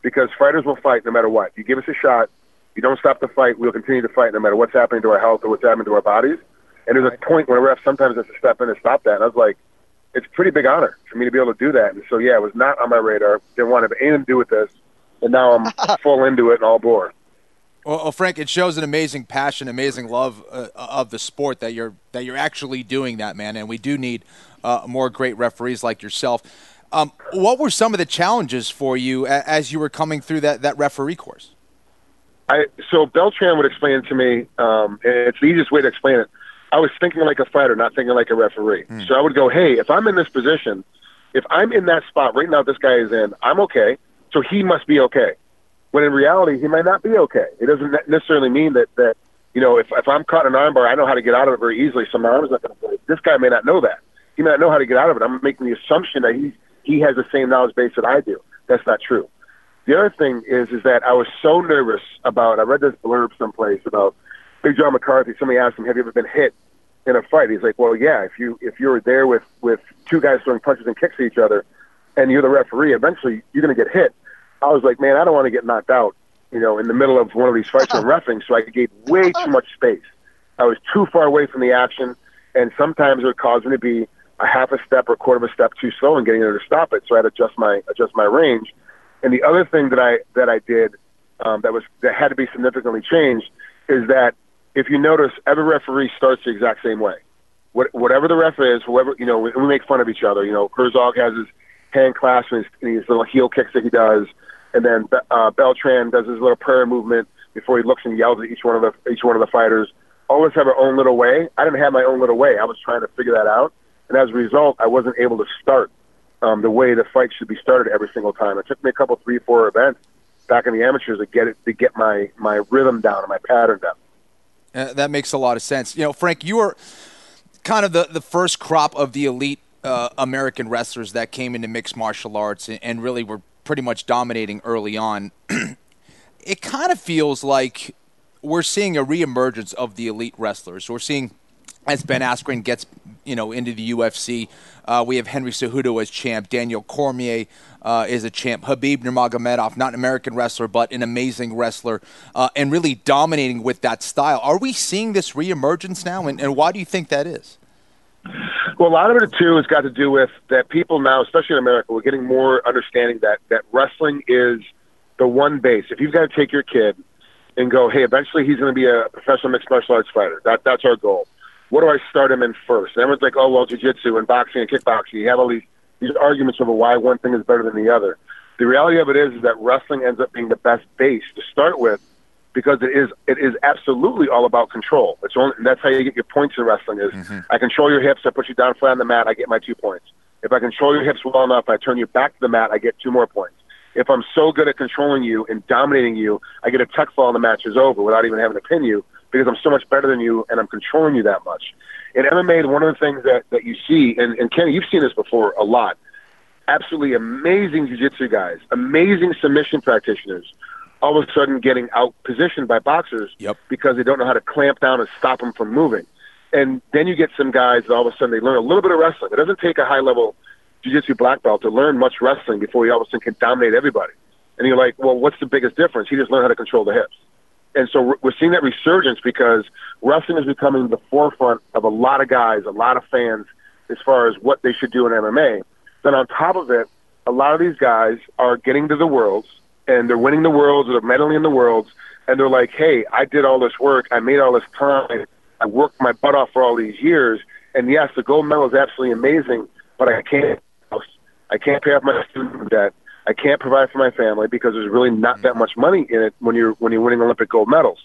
Because fighters will fight no matter what. You give us a shot, you don't stop the fight, we'll continue to fight no matter what's happening to our health or what's happening to our bodies. And there's a point when a ref sometimes has to step in and stop that. And I was like, it's a pretty big honor for me to be able to do that. And so, yeah, it was not on my radar. Didn't want to have anything to do with this. And now I'm full into it and all aboard. Well, well, Frank, it shows an amazing passion, amazing love uh, of the sport that you're that you're actually doing that, man. And we do need uh, more great referees like yourself. Um, what were some of the challenges for you as you were coming through that, that referee course? I so Beltran would explain it to me, um, and it's the easiest way to explain it. I was thinking like a fighter, not thinking like a referee. Mm. So I would go, hey, if I'm in this position, if I'm in that spot right now, this guy is in, I'm okay. So he must be okay. When in reality, he might not be okay. It doesn't necessarily mean that that you know if if I'm caught in an armbar, I know how to get out of it very easily. So my arm's not going to break. This guy may not know that. He may not know how to get out of it. I'm making the assumption that he he has the same knowledge base that I do. That's not true. The other thing is is that I was so nervous about. I read this blurb someplace about Big John McCarthy. Somebody asked him, "Have you ever been hit in a fight?" He's like, "Well, yeah. If you if you were there with with two guys throwing punches and kicks at each other, and you're the referee, eventually you're going to get hit." I was like, "Man, I don't want to get knocked out." You know, in the middle of one of these fights I'm refing, so I gave way too much space. I was too far away from the action, and sometimes it would cause me to be a half a step or a quarter of a step too slow in getting there to stop it. So I had to adjust my adjust my range and the other thing that I that I did um, that was that had to be significantly changed is that if you notice, every referee starts the exact same way. What, whatever the ref is, whoever you know, we, we make fun of each other. You know, Herzog has his hand clasp and his, and his little heel kicks that he does, and then uh, Beltran does his little prayer movement before he looks and yells at each one of the each one of the fighters. Always have our own little way. I didn't have my own little way. I was trying to figure that out, and as a result, I wasn't able to start um, the way the fight should be started every single time. It took me a couple, three, four events back in the amateurs to get it to get my my rhythm down and my pattern down. Uh, that makes a lot of sense. You know, Frank, you were kind of the the first crop of the elite uh, American wrestlers that came into mixed martial arts and, and really were pretty much dominating early on. it kind of feels like we're seeing a reemergence of the elite wrestlers. We're seeing as Ben Askren gets you know into the UFC. Uh, we have Henry Cejudo as champ. Daniel Cormier uh, is a champ. Khabib Nurmagomedov, not an American wrestler, but an amazing wrestler, uh, and really dominating with that style. Are we seeing this reemergence now, and, and why do you think that is? Well, a lot of it too has got to do with that people now, especially in America, we're getting more understanding that that wrestling is the one base. If you've got to take your kid and go, hey, eventually he's going to be a professional mixed martial arts fighter. That that's our goal what do I start him in first? And everyone's like, oh, well, jiu-jitsu and boxing and kickboxing. You have all these, these arguments over why one thing is better than the other. The reality of it is, is that wrestling ends up being the best base to start with because it is it is absolutely all about control. It's only that's how you get your points in wrestling is mm-hmm. I control your hips, I put you down flat on the mat, I get my two points. If I control your hips well enough, I turn you back to the mat, I get two more points. If I'm so good at controlling you and dominating you, I get a tech fall and the match is over without even having to pin you because I'm so much better than you and I'm controlling you that much. In MMA, one of the things that, that you see, and, and Kenny, you've seen this before a lot, absolutely amazing jiu-jitsu guys, amazing submission practitioners, all of a sudden getting out positioned by boxers yep. because they don't know how to clamp down and stop them from moving. And then you get some guys that all of a sudden they learn a little bit of wrestling. It doesn't take a high level jiu-jitsu black belt to learn much wrestling before he all of a sudden can dominate everybody. And you're like, well, what's the biggest difference? He just learned how to control the hips and so we're seeing that resurgence because wrestling is becoming the forefront of a lot of guys, a lot of fans, as far as what they should do in MMA. Then on top of it, a lot of these guys are getting to the worlds and they're winning the worlds or they're medaling in the worlds, and they're like, "Hey, I did all this work, I made all this time, I worked my butt off for all these years, and yes, the gold medal is absolutely amazing, but I can't, I can't pay off my student debt." I can't provide for my family because there's really not that mm-hmm. much money in it when you're when you're winning Olympic gold medals.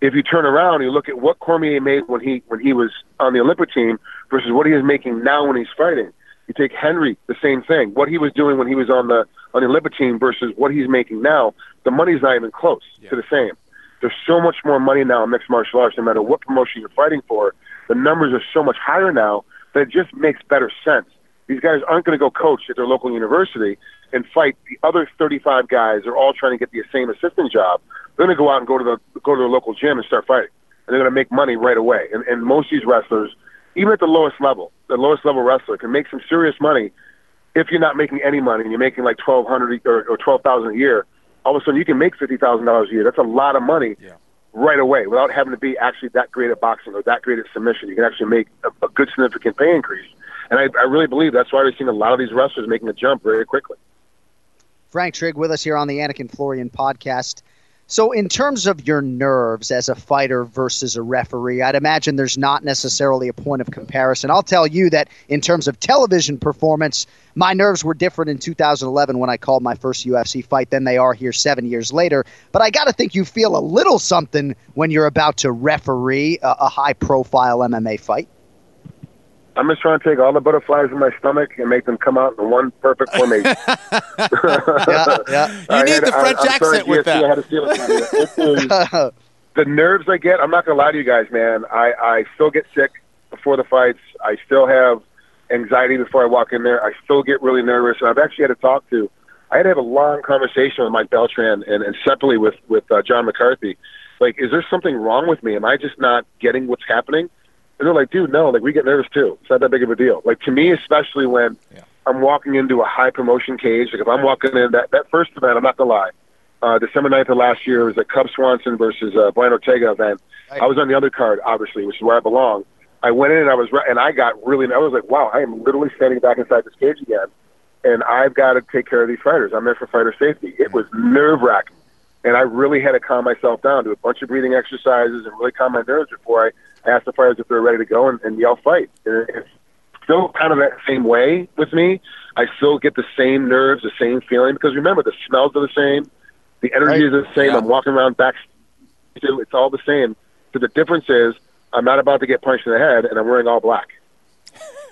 If you turn around and you look at what Cormier made when he when he was on the Olympic team versus what he is making now when he's fighting, you take Henry, the same thing. What he was doing when he was on the on the Olympic team versus what he's making now, the money's not even close yeah. to the same. There's so much more money now in mixed martial arts, no matter what promotion you're fighting for. The numbers are so much higher now that it just makes better sense. These guys aren't going to go coach at their local university and fight the other 35 guys. They're all trying to get the same assistant job. They're going to go out and go to the go to the local gym and start fighting, and they're going to make money right away. And, and most of these wrestlers, even at the lowest level, the lowest level wrestler can make some serious money if you're not making any money and you're making like 1200 or, or 12000 a year. All of a sudden, you can make fifty thousand dollars a year. That's a lot of money. Yeah right away without having to be actually that great at boxing or that great at submission. You can actually make a, a good significant pay increase. And I, I really believe that's why we've seen a lot of these wrestlers making a jump very quickly. Frank Trigg with us here on the Anik and Florian podcast. So, in terms of your nerves as a fighter versus a referee, I'd imagine there's not necessarily a point of comparison. I'll tell you that in terms of television performance, my nerves were different in 2011 when I called my first UFC fight than they are here seven years later. But I got to think you feel a little something when you're about to referee a, a high profile MMA fight. I'm just trying to take all the butterflies in my stomach and make them come out in one perfect formation. yeah, yeah. You need the French I, accent with I that. had to steal it from you. It is- the nerves I get, I'm not gonna lie to you guys, man. I, I still get sick before the fights. I still have anxiety before I walk in there. I still get really nervous, and I've actually had to talk to. I had to have a long conversation with Mike Beltran and, and separately with with uh, John McCarthy. Like, is there something wrong with me? Am I just not getting what's happening? And they're like, dude, no, like we get nervous too. It's not that big of a deal. Like to me, especially when I'm walking into a high promotion cage. Like if I'm walking in that that first event, I'm not gonna lie. Uh, December 9th of last year was a Cub Swanson versus uh, Brian Ortega event. I was on the other card, obviously, which is where I belong. I went in and I was re- and I got really. I was like, wow, I am literally standing back inside this cage again, and I've got to take care of these fighters. I'm there for fighter safety. It was nerve wracking, and I really had to calm myself down, do a bunch of breathing exercises, and really calm my nerves before I I asked the fighters if they're ready to go and, and yell fight. And it's still kind of that same way with me. I still get the same nerves, the same feeling because remember the smells are the same, the energy is the same. I'm walking around back, it's all the same. So the difference is I'm not about to get punched in the head, and I'm wearing all black.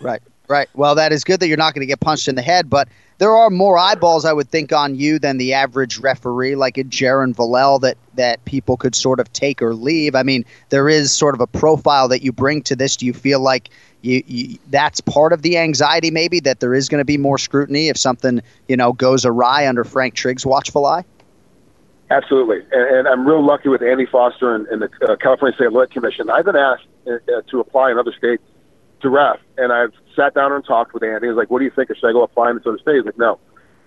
Right, right. Well, that is good that you're not going to get punched in the head, but there are more eyeballs, I would think, on you than the average referee, like a Jaron Vallel, that that people could sort of take or leave. I mean, there is sort of a profile that you bring to this. Do you feel like you, you that's part of the anxiety, maybe that there is going to be more scrutiny if something you know goes awry under Frank Trigg's watchful eye? Absolutely, and, and I'm real lucky with Andy Foster and, and the uh, California State Athletic Commission. I've been asked uh, to apply in other states to ref, and I've sat down and talked with Andy. He's like, "What do you think? Should I go apply in this other state?" He's like, "No,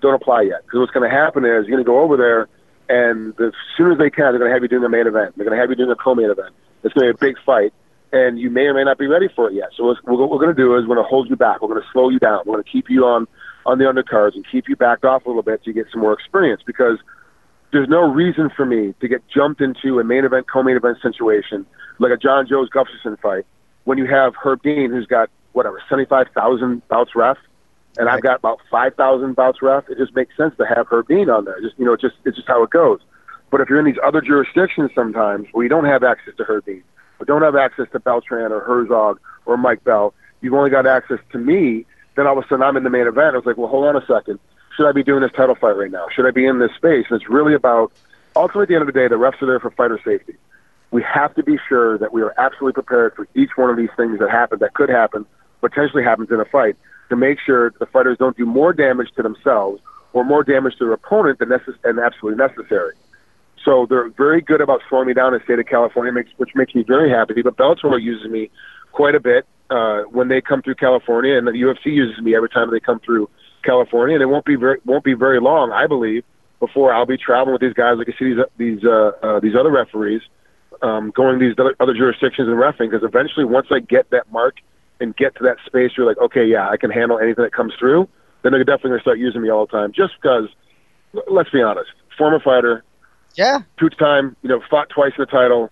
don't apply yet, because what's going to happen is you're going to go over there, and as soon as they can, they're going to have you doing a main event. They're going to have you doing a co-main event. It's going to be a big fight, and you may or may not be ready for it yet. So what we're going to do is we're going to hold you back. We're going to slow you down. We're going to keep you on on the undercards and keep you backed off a little bit to get some more experience because." there's no reason for me to get jumped into a main event, co-main event situation like a Jon Jones Gustafsson fight when you have Herb Dean, who's got whatever seventy-five thousand bouts ref, and I've got about five thousand bouts ref. It just makes sense to have Herb Dean on there. Just you know, it's just it's just how it goes. But if you're in these other jurisdictions, sometimes where you don't have access to Herb Dean, or don't have access to Beltran or Herzog or Mike Bell, you've only got access to me. Then all of a sudden I'm in the main event. I was like, well, hold on a second should I be doing this title fight right now? Should I be in this space? And it's really about, ultimately, at the end of the day, the refs are there for fighter safety. We have to be sure that we are absolutely prepared for each one of these things that happen, that could happen, potentially happens in a fight, to make sure the fighters don't do more damage to themselves or more damage to their opponent than, necess- than absolutely necessary. So they're very good about slowing me down in the state of California, which makes me very happy. But Bellator uses me quite a bit uh, when they come through California, and the UFC uses me every time they come through California, and it won't be very won't be very long, I believe, before I'll be traveling with these guys. Like I see these these uh, uh, these other referees um, going to these other, jurisdictions and refing, because eventually, once I get that mark and get to that space, you're like, okay, yeah, I can handle anything that comes through. Then they're definitely going to start using me all the time, just because. Let's be honest, former fighter, yeah, two-time, you know, fought twice in the title.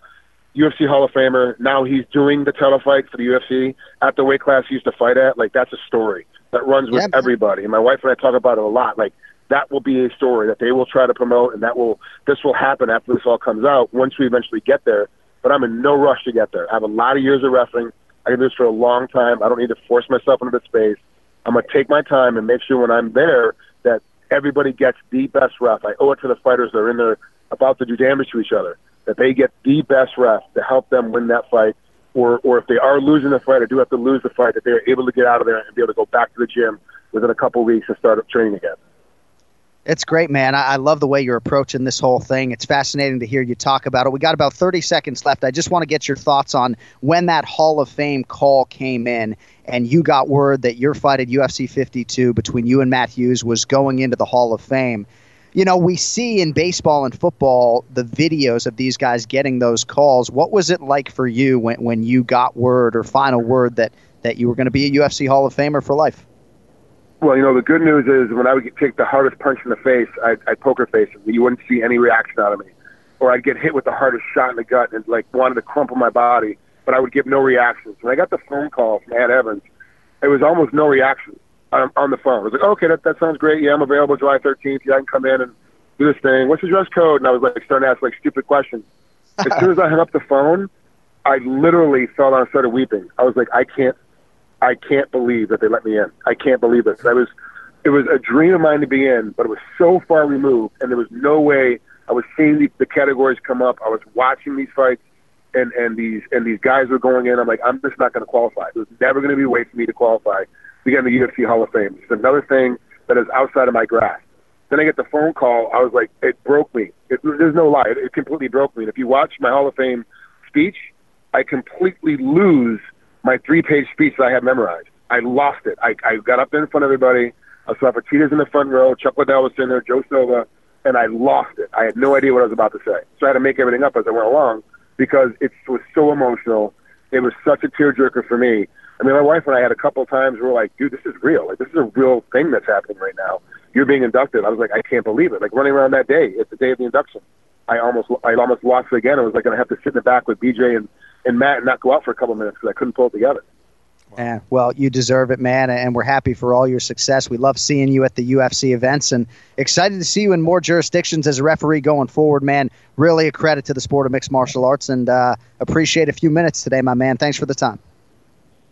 UFC Hall of Famer. Now he's doing the title fight for the UFC at the weight class he used to fight at. Like that's a story that runs with Yeah. everybody. And my wife and I talk about it a lot. Like that will be a story that they will try to promote, and that will this will happen after this all comes out once we eventually get there. But I'm in no rush to get there. I have a lot of years of wrestling. I can do this for a long time. I don't need to force myself into the space. I'm gonna take my time and make sure when I'm there that everybody gets the best ref. I owe it to the fighters that are in there about to do damage to each other that they get the best ref to help them win that fight. Or, or if they are losing the fight or do have to lose the fight, that they are able to get out of there and be able to go back to the gym within a couple of weeks and start up training again. It's great, man. I, I love the way you're approaching this whole thing. It's fascinating to hear you talk about it. We got about 30 seconds left. I just want to get your thoughts on when that Hall of Fame call came in and you got word that your fight at UFC 52 between you and Matt Hughes was going into the Hall of Fame. You know, we see in baseball and football the videos of these guys getting those calls. What was it like for you when, when you got word or final word that, that you were going to be a UFC Hall of Famer for life? Well, you know, the good news is when I would get, take the hardest punch in the face, I'd, I'd poker face it. You wouldn't see any reaction out of me. or I'd get hit with the hardest shot in the gut and like wanted to crumple my body, but I would give no reactions. When I got the phone call from Ed Evans, it was almost no reaction on, on the phone. I was like, okay, that, that sounds great. Yeah, I'm available July 13th. Yeah, I can come in and do this thing. What's the dress code? And I was like starting to ask like stupid questions. as soon as I hung up the phone, I literally fell down and started weeping. I was like, I can't, I can't believe that they let me in. I can't believe this. I was, it was a dream of mine to be in, but it was so far removed, and there was no way I was seeing the, the categories come up. I was watching these fights, and and these and these guys were going in. I'm like, I'm just not going to qualify. There's never going to be a way for me to qualify to get in the UFC Hall of Fame. It's another thing that is outside of my grasp. Then I get the phone call. I was like, it broke me. It, there's no lie. It, it completely broke me. And if you watch my Hall of Fame speech, I completely lose my three-page speech that I had memorized. I lost it. I, I got up in front of everybody. I saw Fertitas in the front row. Chuck Liddell was in there. Joe Silva and I lost it. I had no idea what I was about to say. So I had to make everything up as I went along because it was so emotional. It was such a tearjerker for me. I mean, my wife and I had a couple of times where we're like, dude, this is real. Like, this is a real thing that's happening right now. You're being inducted. I was like, I can't believe it. Like running around that day, it's the day of the induction. I almost, I almost lost it again. I was like, I'm going to have to sit in the back with BJ and, and Matt and not go out for a couple of minutes because I couldn't pull it together. Yeah, well, you deserve it, man, and we're happy for all your success. We love seeing you at the UFC events and excited to see you in more jurisdictions as a referee going forward, man. Really a credit to the sport of mixed martial arts and uh, appreciate a few minutes today, my man. Thanks for the time.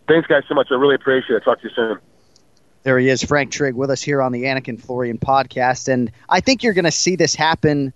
Thanks, guys, so much. I really appreciate it. Talk to you soon. There he is, Frank Trigg, with us here on the Anik and Florian podcast. And I think you're going to see this happen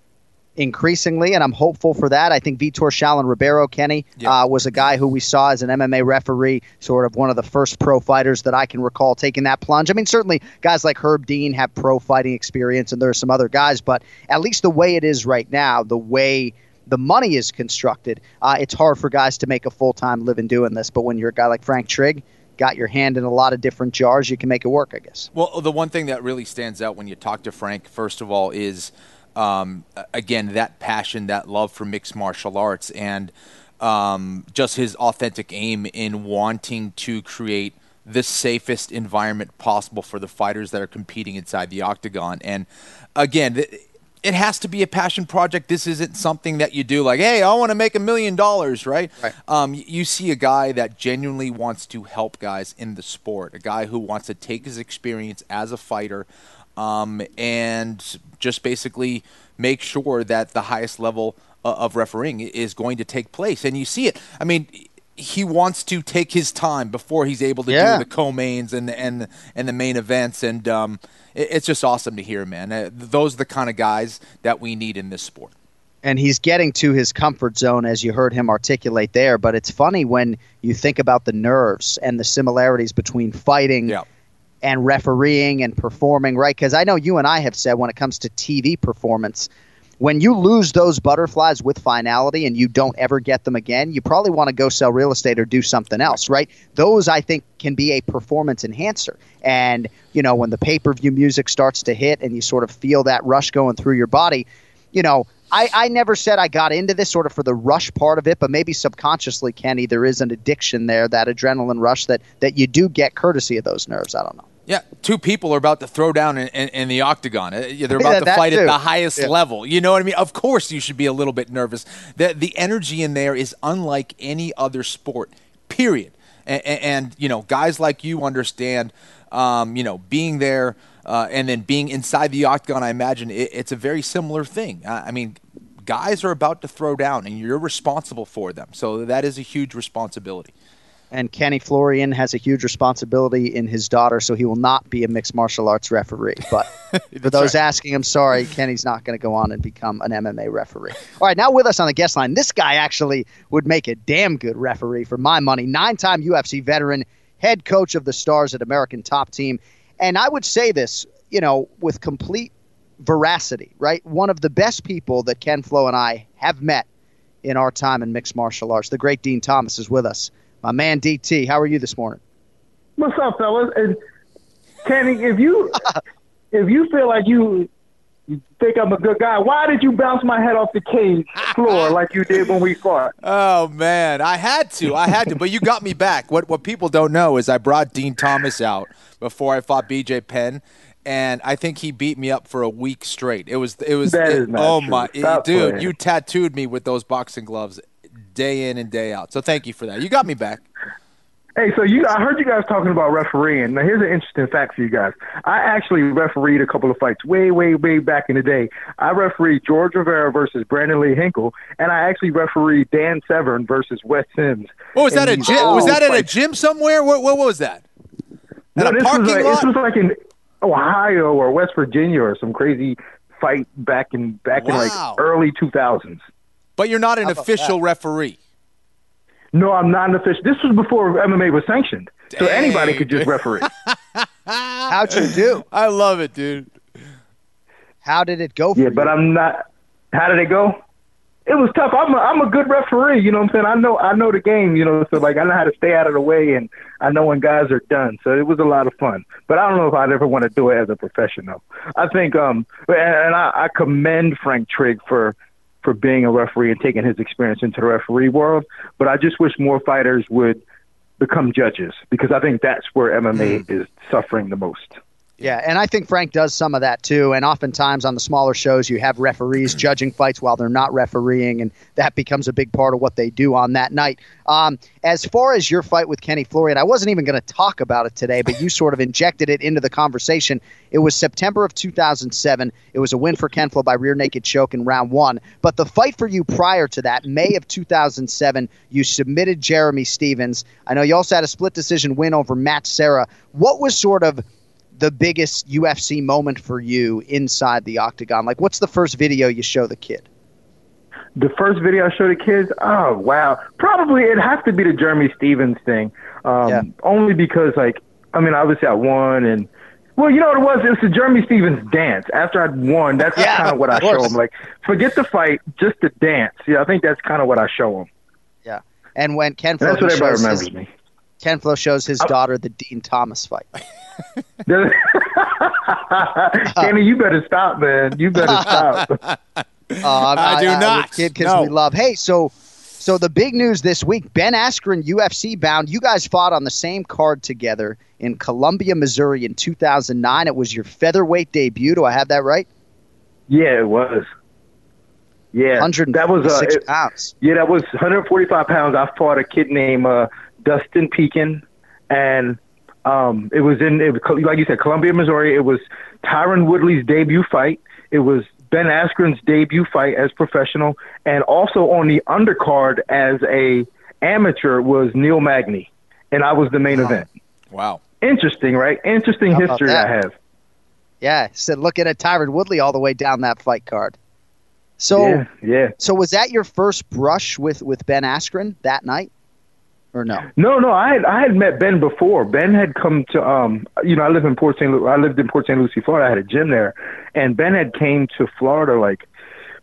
increasingly, and I'm hopeful for that. I think Vitor Shaolin Ribeiro, Kenny, uh, was a guy who we saw as an MMA referee, sort of one of the first pro fighters that I can recall taking that plunge. I mean, certainly guys like Herb Dean have pro fighting experience, and there are some other guys, but at least the way it is right now, the way the money is constructed, uh, it's hard for guys to make a full time living doing this. But when you're a guy like Frank Trigg, got your hand in a lot of different jars, you can make it work, I guess. Well, the one thing that really stands out when you talk to Frank, first of all, is um, again that passion, that love for mixed martial arts, and um, just his authentic aim in wanting to create the safest environment possible for the fighters that are competing inside the octagon. And again, th- it has to be a passion project. This isn't something that you do like, hey, I want to make a million dollars, right? right. Um, you see a guy that genuinely wants to help guys in the sport, a guy who wants to take his experience as a fighter um, and just basically make sure that the highest level of refereeing is going to take place. And you see it. I mean, he wants to take his time before he's able to Yeah. do the co-mains and and and the main events, and um, it, it's just awesome to hear, man. Uh, those are the kind of guys that we need in this sport. and he's getting to his comfort zone as you heard him articulate there but it's funny when you think about the nerves and the similarities between fighting and refereeing and performing right because i know you and i have said when it comes to tv performance when you lose those butterflies with finality and you don't ever get them again you probably want to go sell real estate or do something else right those i think can be a performance enhancer and you know when the pay-per-view music starts to hit and you sort of feel that rush going through your body you know, I, I never said I got into this sort of for the rush part of it, but maybe subconsciously, Kenny, there is an addiction there, that adrenaline rush that, that you do get courtesy of those nerves. I don't know. Yeah, two people are about to throw down in, in, in the octagon. Uh, They're about Yeah, to fight too. at the highest Yeah. level. You know what I mean? Of course, you should be a little bit nervous. The the energy in there is unlike any other sport. Period. And, and you know, guys like you understand. Um, you know, being there uh, and then being inside the octagon. I imagine it, it's a very similar thing. I, I mean, guys are about to throw down, and you're responsible for them. So that is a huge responsibility. And Kenny Florian has a huge responsibility in his daughter, so he will not be a mixed martial arts referee. But for those asking, I'm sorry, Kenny's not going to go on and become an MMA referee. All right, now with us on the guest line, this guy actually would make a damn good referee for my money. Nine time UFC veteran, head coach of the Stars at American Top Team. And I would say this, you know, with complete veracity, right? One of the best people that Ken Flo and I have met in our time in mixed martial arts. The great Din Thomas is with us. My man DT, how are you this morning? What's up, fellas? And Kenny, if you if you feel like you, you think I'm a good guy, why did you bounce my head off the cage floor like you did when we fought? Oh man, I had to, I had to, but you got me back. What what people don't know is I brought Din Thomas out before I fought BJ Penn, and I think he beat me up for a week straight. It was it was That it- is not oh true. my Stop dude, playing. you tattooed me with those boxing gloves day in and day out. So thank you for that. You got me back. Hey, so you, I heard you guys talking about refereeing. Now, here's an interesting fact for you guys. I actually refereed a couple of fights way, way, way back in the day. I refereed George Rivera versus Brandon Lee Hinkle, and I actually refereed Dan Severn versus Wes Sims. Oh, what was that a gym? Was that at a gym somewhere? What, what was that? At No, a this parking was like, lot? This was like in Ohio or West Virginia or some crazy fight back in back in like early 2000s. But you're not an How about official referee. No, I'm not an official. This was before MMA was sanctioned, so anybody could just dude. referee. How'd you do? I love it, dude. How did it go for Yeah, you? but I'm not. How did it go? It was tough. I'm a, I'm a good referee. You know what I'm saying? I know I know the game. You know, so like I know how to stay out of the way, and I know when guys are done. So it was a lot of fun. But I don't know if I'd ever want to do it as a professional. I think, um, and, and I, I commend Frank Trigg for for being a referee and taking his experience into the referee world. But I just wish more fighters would become judges because I think that's where MMA is suffering the most. Yeah, and I think Frank does some of that too. And oftentimes on the smaller shows, you have referees judging fights while they're not refereeing, and that becomes a big part of what they do on that night. Um, as far as your fight with Kenny Florian, I wasn't even going to talk about it today, but you sort of injected it into the conversation. It was September of 2007. It was a win for Ken Flo by rear naked choke in round one. But the fight for you prior to that, May of 2007, you submitted Jeremy Stephens. I know you also had a split decision win over Matt Serra. What was sort of the biggest UFC moment for you inside the octagon? Like, what's the first video you show the kid? The first video I showed the kids, oh wow, probably it has to be the Jeremy Stephens thing. Um, Only because, like, I mean, obviously I won, and well, you know what it was? It was the Jeremy Stephens dance. After I'd won, that's Yeah, kind of what I show course. them. Like, forget the fight, just the dance. Yeah, I think that's kind of what I show them. Yeah. And when Ken Flo That's what everybody shows remembers his, me. Ken Flo shows his daughter the Din Thomas fight. Kenny, you better stop, man. You better stop. Uh, I do not. kid because No. we love. Hey, so so the big news this week: Ben Askren, UFC bound. You guys fought on the same card together in Columbia, Missouri, in 2009. It was your featherweight debut. Do I have that right? Yeah, it was. Yeah, 146 that was uh, it- pounds. Yeah, that was 145 pounds. I fought a kid named uh, Dustin Pekin, and um, it was in it was, like you said, Columbia, Missouri. It was Tyron Woodley's debut fight. It was Ben Askren's debut fight as professional, and also on the undercard as a amateur was Neil Magny, and I was the main event. Wow. Interesting, right? Interesting How history that? I have. Yeah, said looking at Tyron Woodley all the way down that fight card. So yeah, yeah. So was that your first brush with with Ben Askren that night, or no? No, no, I had I had met Ben before. Ben had come to um you know, I live in Port St. Lu- I lived in Port St. Lucie, Florida. I had a gym there. And Ben had came to Florida like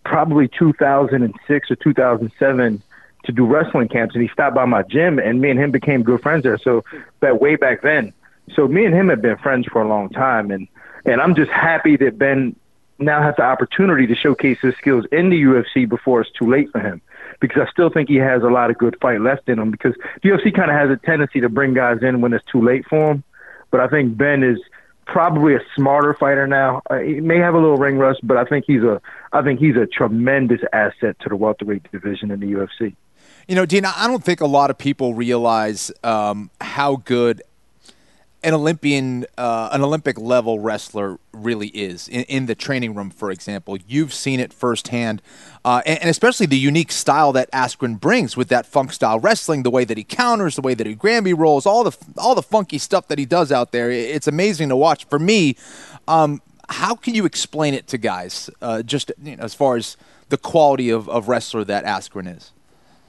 probably 2006 or 2007 to do wrestling camps and he stopped by my gym and me and him became good friends there. So that way back then. So me and him have been friends for a long time and and I'm just happy that Ben now has the opportunity to showcase his skills in the UFC before it's too late for him. Because I still think he has a lot of good fight left in him. Because the UFC kind of has a tendency to bring guys in when it's too late for him. But I think Ben is probably a smarter fighter now. Uh, he may have a little ring rust, but I think he's a I think he's a tremendous asset to the welterweight division in the UFC. You know, Din, I don't think a lot of people realize um, how good an Olympian, uh, an Olympic level wrestler really is in, in the training room. For example, you've seen it firsthand, uh, and, and especially the unique style that Askren brings with that funk style wrestling, the way that he counters, the way that he Granby rolls, all the all the funky stuff that he does out there. It's amazing to watch. For me, um, how can you explain it to guys, uh, just you know, as far as the quality of, of wrestler that Askren is?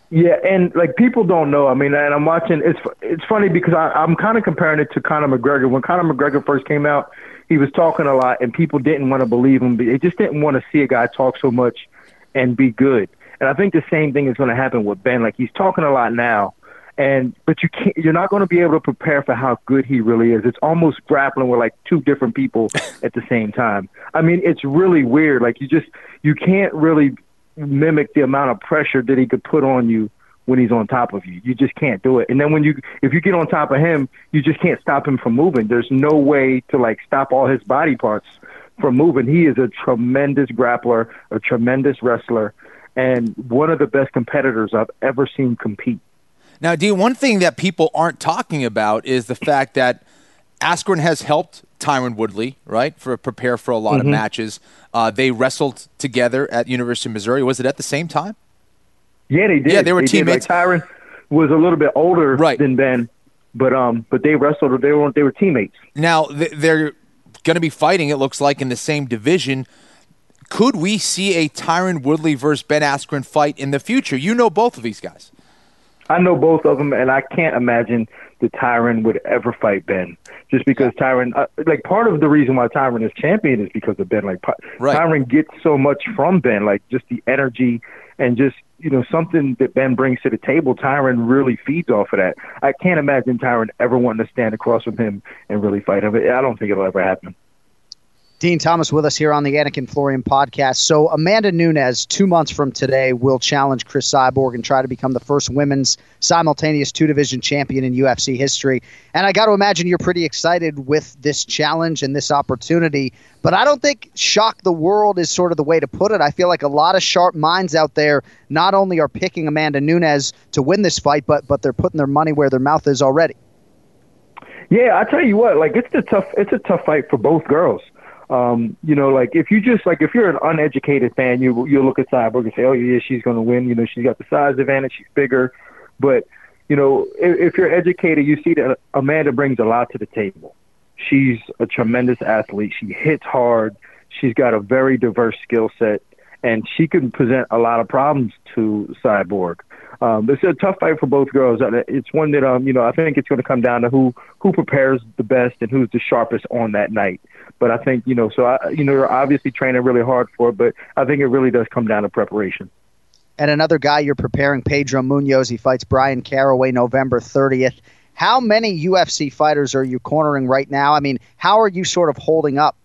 Yeah, and like people don't know. I mean, and I'm watching. It's it's funny because I, I'm kind of comparing it to Conor McGregor. When Conor McGregor first came out, he was talking a lot, and people didn't want to believe him. They just didn't want to see a guy talk so much and be good. And I think the same thing is going to happen with Ben. Like he's talking a lot now, and but you can't. You're not going to be able to prepare for how good he really is. It's almost grappling with like two different people at the same time. I mean, it's really weird. Like you just you can't really mimic the amount of pressure that he could put on you when he's on top of you. You just can't do it. And then when you if you get on top of him, you just can't stop him from moving. There's no way to like stop all his body parts from moving. He is a tremendous grappler, a tremendous wrestler, and one of the best competitors I've ever seen compete. Now, Din, one thing that people aren't talking about is the fact that Askren has helped Tyron Woodley, right, for prepare for a lot mm-hmm. of matches. Uh, they wrestled together at University of Missouri. Was it at the same time? Yeah, they did. Yeah, they were they teammates. Like, Tyron was a little bit older right. than Ben, but um, but they wrestled. They were they were teammates. Now they're going to be fighting. It looks like in the same division. Could we see a Tyron Woodley versus Ben Askren fight in the future? You know both of these guys. I know both of them, and I can't imagine that Tyron would ever fight Ben. Just because Tyron, uh, like part of the reason why Tyron is champion is because of Ben. Like right. Tyron gets so much from Ben, like just the energy and just you know something that Ben brings to the table. Tyron really feeds off of that. I can't imagine Tyron ever wanting to stand across from him and really fight him. I don't think it'll ever happen. Din Thomas with us here on the Anik and Florian podcast. So Amanda Nunes, two months from today, will challenge Cris Cyborg and try to become the first women's simultaneous two division champion in UFC history. And I got to imagine you're pretty excited with this challenge and this opportunity. But I don't think shock the world is sort of the way to put it. I feel like a lot of sharp minds out there not only are picking Amanda Nunes to win this fight, but but they're putting their money where their mouth is already. Yeah, I tell you what, like it's a tough it's a tough fight for both girls. Um, you know, like if you just like if you're an uneducated fan, you you look at Cyborg and say, oh yeah, she's going to win. You know, she's got the size advantage, she's bigger. But you know, if, if you're educated, you see that Amanda brings a lot to the table. She's a tremendous athlete. She hits hard. She's got a very diverse skill set, and she can present a lot of problems to Cyborg. Um, it's a tough fight for both girls. It's one that um, you know I think it's going to come down to who who prepares the best and who's the sharpest on that night. But I think you know, so I, you know, you're obviously training really hard for it, but I think it really does come down to preparation. And another guy you're preparing, Pedro Munhoz. He fights Bryan Caraway November 30th. How many UFC fighters are you cornering right now? I mean, how are you sort of holding up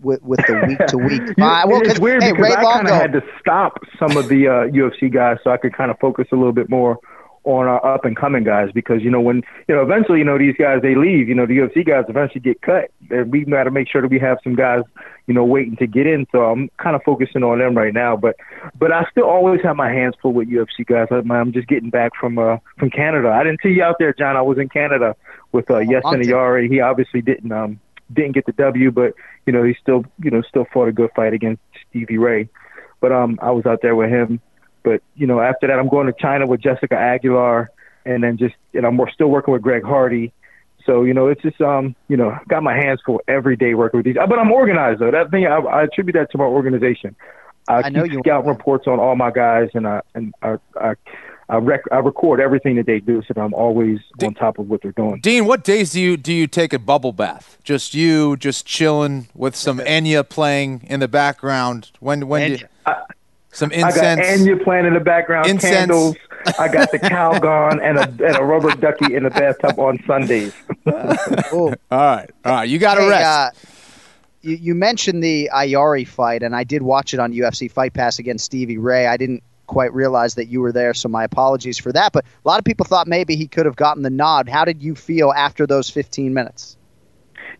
with, with the week to week? well, it's weird hey, because Ray I kind of had to stop some of the uh, UFC guys so I could kind of focus a little bit more on our up and coming guys because you know when you know eventually you know these guys they leave you know the UFC guys eventually get cut and we got to make sure that we have some guys you know waiting to get in. So I'm kind of focusing on them right now but but I still always have my hands full with UFC guys. I'm just getting back from uh from Canada. I didn't see you out there John. I was in Canada with uh Yasin Ayari. He obviously didn't um didn't get the W but you know he still you know still fought a good fight against Stevie Ray but um I was out there with him but you know, after that, I'm going to China with Jessica Aguilar, and then just and I'm still working with Greg Hardy. So you know, it's just um, you know, got my hands full every day working with these. But I'm organized though. That thing, I, I attribute that to my organization. I, I know keep you scout reports on all my guys, and I and I, I I, rec- I record everything that they do, so I'm always Din, on top of what they're doing. Din, what days do you do you take a bubble bath? Just you, just chilling with some Enya playing in the background. When when do you, I, some incense. I got Enya playing in the background, incense. candles. I got the Calgon and a and a rubber ducky in the bathtub on Sundays. all right, all right, you got to hey, rest. Uh, you, you mentioned the Ayari fight, and I did watch it on UFC Fight Pass against Stevie Ray. I didn't quite realize that you were there, so my apologies for that. But a lot of people thought maybe he could have gotten the nod. How did you feel after those 15 minutes?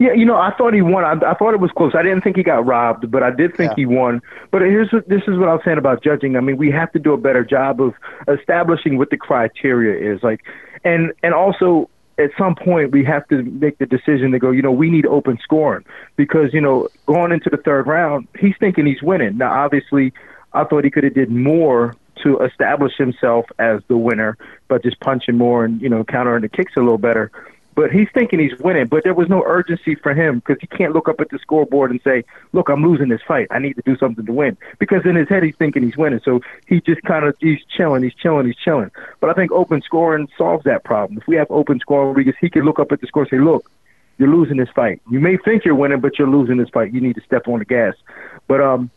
Yeah, you know, I thought he won. I, I thought it was close. I didn't think he got robbed, but I did think yeah. he won. But here's what this is what I was saying about judging. I mean, we have to do a better job of establishing what the criteria is. Like, and and also at some point we have to make the decision to go. You know, we need open scoring because you know going into the third round, he's thinking he's winning. Now, obviously, I thought he could have did more to establish himself as the winner, but just punching more and you know countering the kicks a little better but he's thinking he's winning. But there was no urgency for him because he can't look up at the scoreboard and say, "Look, I'm losing this fight. I need to do something to win." Because in his head, he's thinking he's winning. So he just kind of he's chilling, he's chilling, he's chilling. But I think open scoring solves that problem. If we have open scoring, because he can look up at the score and say, "Look, you're losing this fight. You may think you're winning, but you're losing this fight. You need to step on the gas." But um,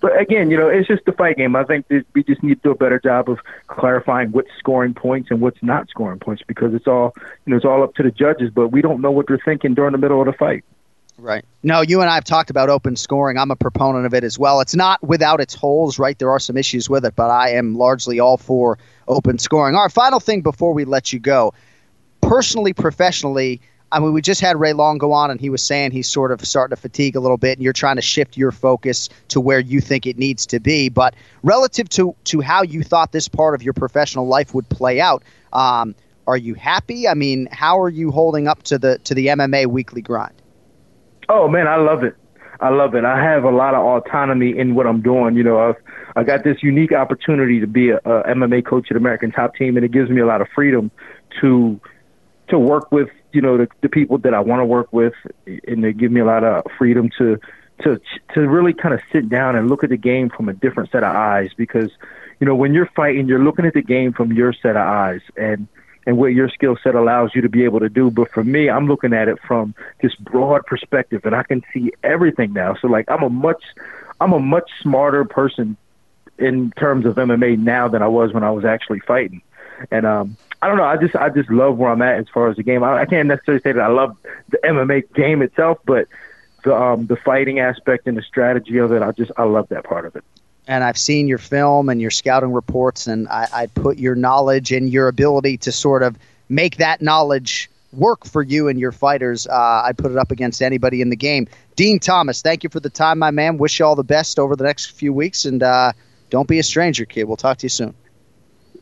but again, you know, it's just a fight game. I think that we just need to do a better job of clarifying what's scoring points and what's not scoring points because it's all, you know, it's all up to the judges. But we don't know what they're thinking during the middle of the fight. Right. No, you and I have talked about open scoring. I'm a proponent of it as well. It's not without its holes, right? There are some issues with it, but I am largely all for open scoring. Our final thing before we let you go personally, professionally, I mean, we just had Ray Long go on, and he was saying he's sort of starting to fatigue a little bit, and you're trying to shift your focus to where you think it needs to be. But relative to to how you thought this part of your professional life would play out, um, are you happy? I mean, how are you holding up to the to the MMA weekly grind? Oh man, I love it. I love it. I have a lot of autonomy in what I'm doing. You know, I've I got this unique opportunity to be a, a MMA coach at American Top Team, and it gives me a lot of freedom to to work with you know the, the people that I want to work with, and they give me a lot of freedom to to to really kind of sit down and look at the game from a different set of eyes. Because you know when you're fighting, you're looking at the game from your set of eyes, and and what your skill set allows you to be able to do. But for me, I'm looking at it from this broad perspective, and I can see everything now. So like I'm a much I'm a much smarter person in terms of MMA now than I was when I was actually fighting. And um, I don't know. I just I just love where I'm at as far as the game. I, I can't necessarily say that I love the MMA game itself, but the um, the fighting aspect and the strategy of it, I just I love that part of it and I've seen your film and your scouting reports, and I, I put your knowledge and your ability to sort of make that knowledge work for you and your fighters. Uh, I put it up against anybody in the game. Din Thomas, thank you for the time, my man. Wish you all the best over the next few weeks, and uh, don't be a stranger, kid. We'll talk to you soon.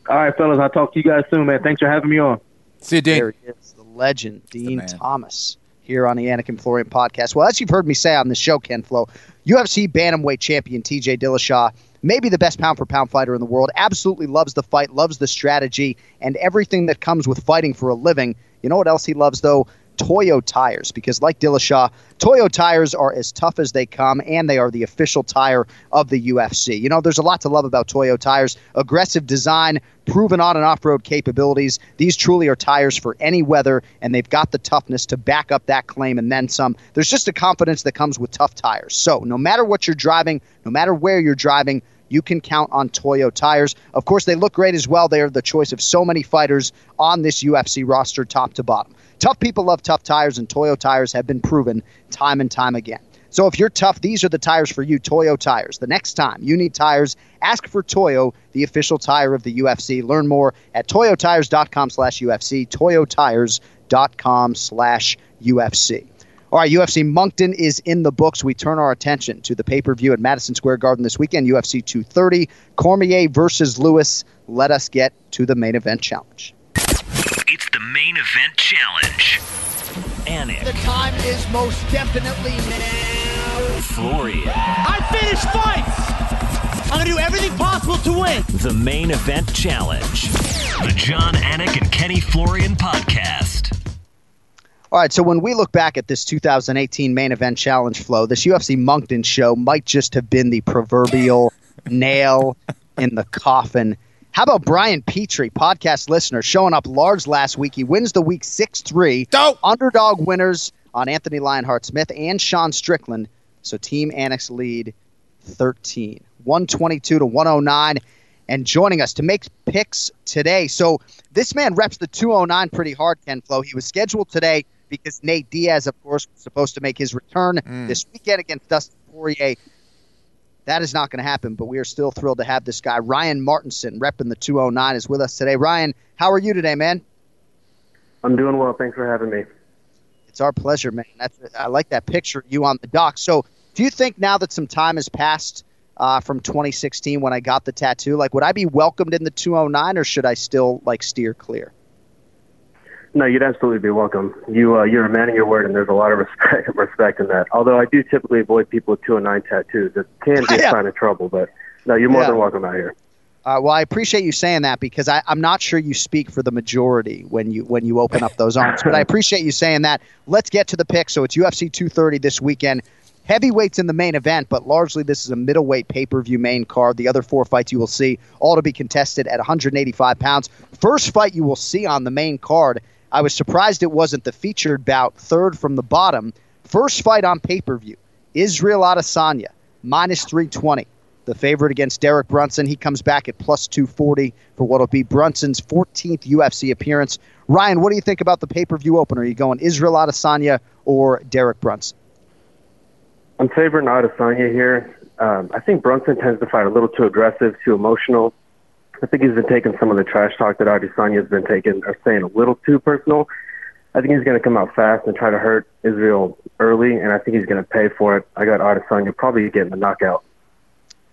All right, fellas. I'll talk to you guys soon, man. Thanks for having me on. See you, Din. There he is, the legend, Din the Thomas, here on the Anik and Florian podcast. Well, as you've heard me say on the show, Ken Flo, UFC bantamweight champion TJ Dillashaw, maybe the best pound for pound fighter in the world, absolutely loves the fight, loves the strategy, and everything that comes with fighting for a living. You know what else he loves, though? Toyo tires because, like Dillashaw, Toyo tires are as tough as they come, and they are the official tire of the UFC. You know, there's a lot to love about Toyo tires. Aggressive design, proven on and off road capabilities. These truly are tires for any weather, and they've got the toughness to back up that claim and then some. There's just a confidence that comes with tough tires. So, no matter what you're driving, no matter where you're driving, you can count on Toyo tires. Of course, they look great as well. They are the choice of so many fighters on this UFC roster, top to bottom. Tough people love tough tires, and Toyo tires have been proven time and time again. So if you're tough, these are the tires for you, Toyo tires. The next time you need tires, ask for Toyo, the official tire of the UFC. Learn more at toyotires.com slash UFC, toyotires.com slash UFC. All right, UFC Moncton is in the books. We turn our attention to the pay-per-view at Madison Square Garden this weekend, UFC 230, Cormier versus Lewis. Let us get to the main event challenge. It's the main event challenge. Anik. The time is most definitely now. Florian. I finished fights! I'm gonna do everything possible to win. The main event challenge. The Jon Anik and Kenny Florian podcast. All right, so when we look back at this 2018 main event challenge flow, this UFC Moncton show might just have been the proverbial nail in the coffin how about Brian Petrie, podcast listener, showing up large last week? He wins the week 6 3. Underdog winners on Anthony Lionheart Smith and Sean Strickland. So Team Anik's lead 13, 122 to 109. And joining us to make picks today. So this man reps the 209 pretty hard, Ken Flo. He was scheduled today because Nate Diaz, of course, was supposed to make his return mm. this weekend against Dustin Poirier. That is not going to happen, but we are still thrilled to have this guy. Ryan Martinson, repping the 209, is with us today. Ryan, how are you today, man? I'm doing well. Thanks for having me. It's our pleasure, man. That's, I like that picture of you on the dock. So, do you think now that some time has passed uh, from 2016 when I got the tattoo, like would I be welcomed in the 209 or should I still like steer clear? No, you'd absolutely be welcome. You uh, you're a man of your word, and there's a lot of respect respect in that. Although I do typically avoid people with 209 tattoos. It can be a sign of trouble, but no, you're more yeah. than welcome out here. Uh, well, I appreciate you saying that because I, I'm not sure you speak for the majority when you when you open up those arms. but I appreciate you saying that. Let's get to the pick. So it's UFC 230 this weekend. Heavyweights in the main event, but largely this is a middleweight pay per view main card. The other four fights you will see all to be contested at 185 pounds. First fight you will see on the main card I was surprised it wasn't the featured bout, third from the bottom. First fight on pay per view Israel Adesanya, minus 320. The favorite against Derek Brunson. He comes back at plus 240 for what will be Brunson's 14th UFC appearance. Ryan, what do you think about the pay per view opener? Are you going Israel Adesanya or Derek Brunson? I'm favoring Adesanya here. Um, I think Brunson tends to fight a little too aggressive, too emotional. I think he's been taking some of the trash talk that Adesanya has been taking, or saying a little too personal. I think he's going to come out fast and try to hurt Israel early, and I think he's going to pay for it. I got Adesanya probably getting the knockout.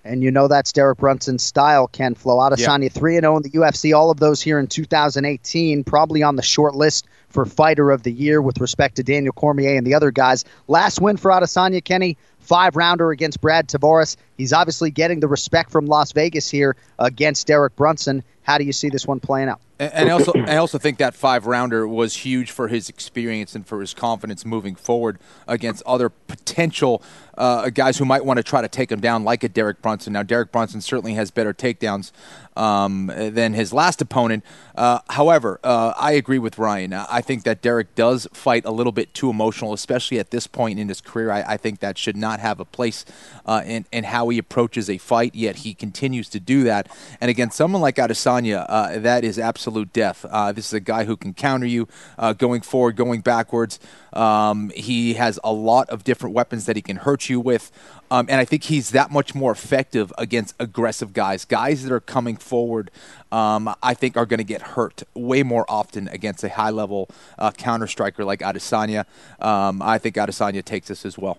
And you know that's Derek Brunson's style, Ken Flo. Adesanya 3 0 in the UFC, all of those here in 2018, probably on the short list for fighter of the year with respect to Daniel Cormier and the other guys. Last win for Adesanya, Kenny, five rounder against Brad Tavares. He's obviously getting the respect from Las Vegas here against Derek Brunson. How do you see this one playing out? And, I also, I also think that five rounder was huge for his experience and for his confidence moving forward against other potential uh, guys who might want to try to take him down, like a Derek Brunson. Now, Derek Brunson certainly has better takedowns um, than his last opponent. Uh, however, uh, I agree with Ryan. I think that Derek does fight a little bit too emotional, especially at this point in his career. I, I think that should not have a place uh, in, in how he approaches a fight, yet he continues to do that. And against someone like Adesanya, uh, that is absolute death. Uh, this is a guy who can counter you uh, going forward, going backwards. Um, he has a lot of different weapons that he can hurt you with. Um, and I think he's that much more effective against aggressive guys. Guys that are coming forward, um, I think, are going to get hurt way more often against a high level uh, counter striker like Adesanya. Um, I think Adesanya takes this as well.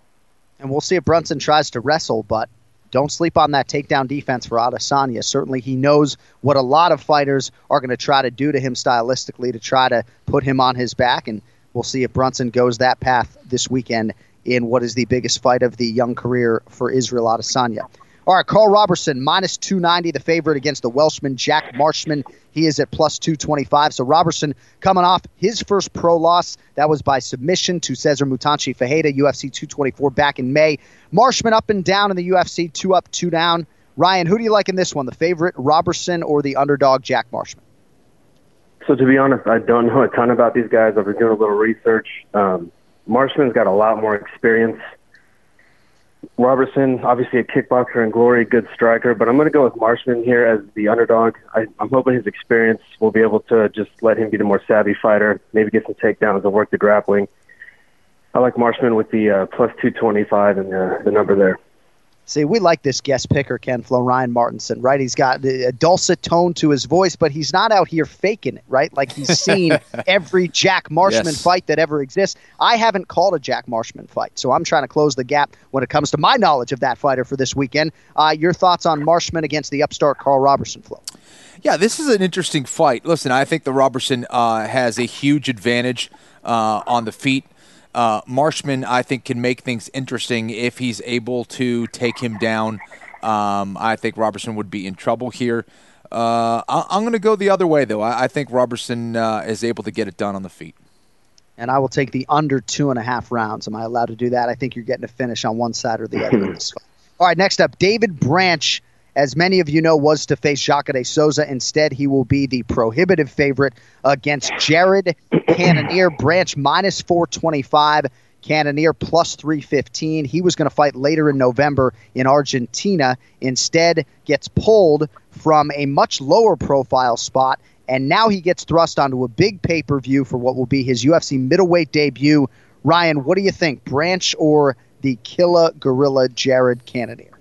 And we'll see if Brunson tries to wrestle, but don't sleep on that takedown defense for Adesanya. Certainly, he knows what a lot of fighters are going to try to do to him stylistically to try to put him on his back. And we'll see if Brunson goes that path this weekend in what is the biggest fight of the young career for Israel Adesanya. All right, Karl Roberson, minus 290, the favorite against the Welshman Jack Marshman. He is at plus 225. So Roberson coming off his first pro loss. That was by submission to Cezar Mutante Ferreira, UFC 224 back in May. Marshman up and down in the UFC, two up, two down. Ryan, who do you like in this one, the favorite Roberson or the underdog Jack Marshman? So to be honest, I don't know a ton about these guys. I've been doing a little research. Um, Marshman's got a lot more experience. Roberson, obviously a kickboxer in Glory, good striker, but I'm going to go with Marshman here as the underdog. I, I'm hoping his experience will be able to just let him be the more savvy fighter, maybe get some takedowns and work the grappling. I like Marshman with the uh, plus 225 and uh, the number there. See, we like this guest picker, Ken Flo, Ryan Martinson, right? He's got a dulcet tone to his voice, but he's not out here faking it, right? Like he's seen every Jack Marshman yes. fight that ever exists. I haven't called a Jack Marshman fight, so I'm trying to close the gap when it comes to my knowledge of that fighter for this weekend. Uh, your thoughts on Marshman against the upstart Karl Roberson, Flo? Yeah, this is an interesting fight. Listen, I think the Robertson uh, has a huge advantage uh, on the feet. Uh, Marshman, I think, can make things interesting if he's able to take him down. Um, I think Roberson would be in trouble here. Uh, I- am going to go the other way, though. I, I think Roberson uh, is able to get it done on the feet. And I will take the under two and a half rounds. Am I allowed to do that? I think you're getting a finish on one side or the other in this fight. All right, next up, David Branch as many of you know, was to face Jacare de Souza. Instead, he will be the prohibitive favorite against Jared Cannonier. Branch minus 425. Cannonier plus 315. He was going to fight later in November in Argentina. Instead, gets pulled from a much lower profile spot, and now he gets thrust onto a big pay per view for what will be his UFC middleweight debut. Ryan, what do you think, Branch or the killer Gorilla Jared Cannonier?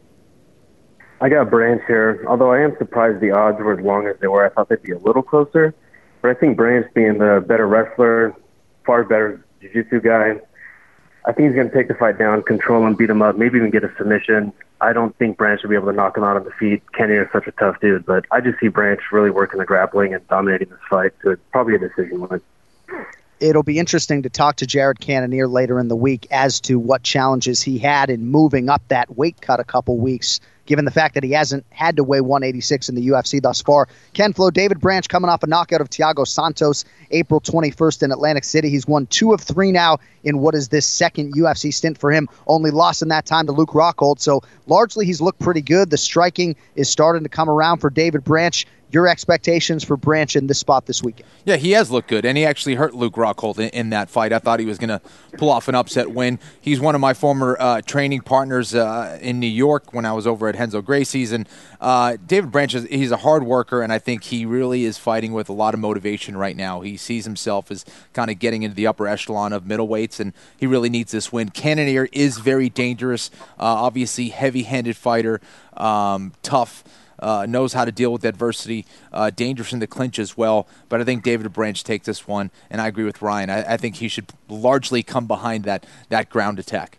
I got Branch here. Although I am surprised the odds were as long as they were. I thought they'd be a little closer. But I think Branch being the better wrestler, far better jiu-jitsu guy, I think he's going to take the fight down, control him, beat him up, maybe even get a submission. I don't think Branch will be able to knock him out on the feet. Kenny is such a tough dude, but I just see Branch really working the grappling and dominating this fight. So it's probably a decision win it'll be interesting to talk to Jared Cannonier later in the week as to what challenges he had in moving up that weight cut a couple weeks given the fact that he hasn't had to weigh 186 in the UFC thus far. Ken Flo, David Branch coming off a knockout of Thiago Santos April 21st in Atlantic City. He's won two of three now in what is this second UFC stint for him. Only lost in that time to Luke Rockhold. So largely he's looked pretty good. The striking is starting to come around for David Branch. Your expectations for Branch in this spot this weekend. Yeah, he has looked good, and he actually hurt Luke Rockhold in, in that fight. I thought he was going to pull off an upset win. He's one of my former uh, training partners uh, in New York when I was over at Renzo Gracie's, and uh, David Branch is he's a hard worker, and I think he really is fighting with a lot of motivation right now. He sees himself as kind of getting into the upper echelon of middleweights, and he really needs this win. Cannonier is very dangerous, uh, obviously heavy-handed fighter, um, tough uh, knows how to deal with adversity, uh, dangerous in the clinch as well. But I think David Branch takes this one, and I agree with Ryan. I, I think he should largely come behind that that ground attack.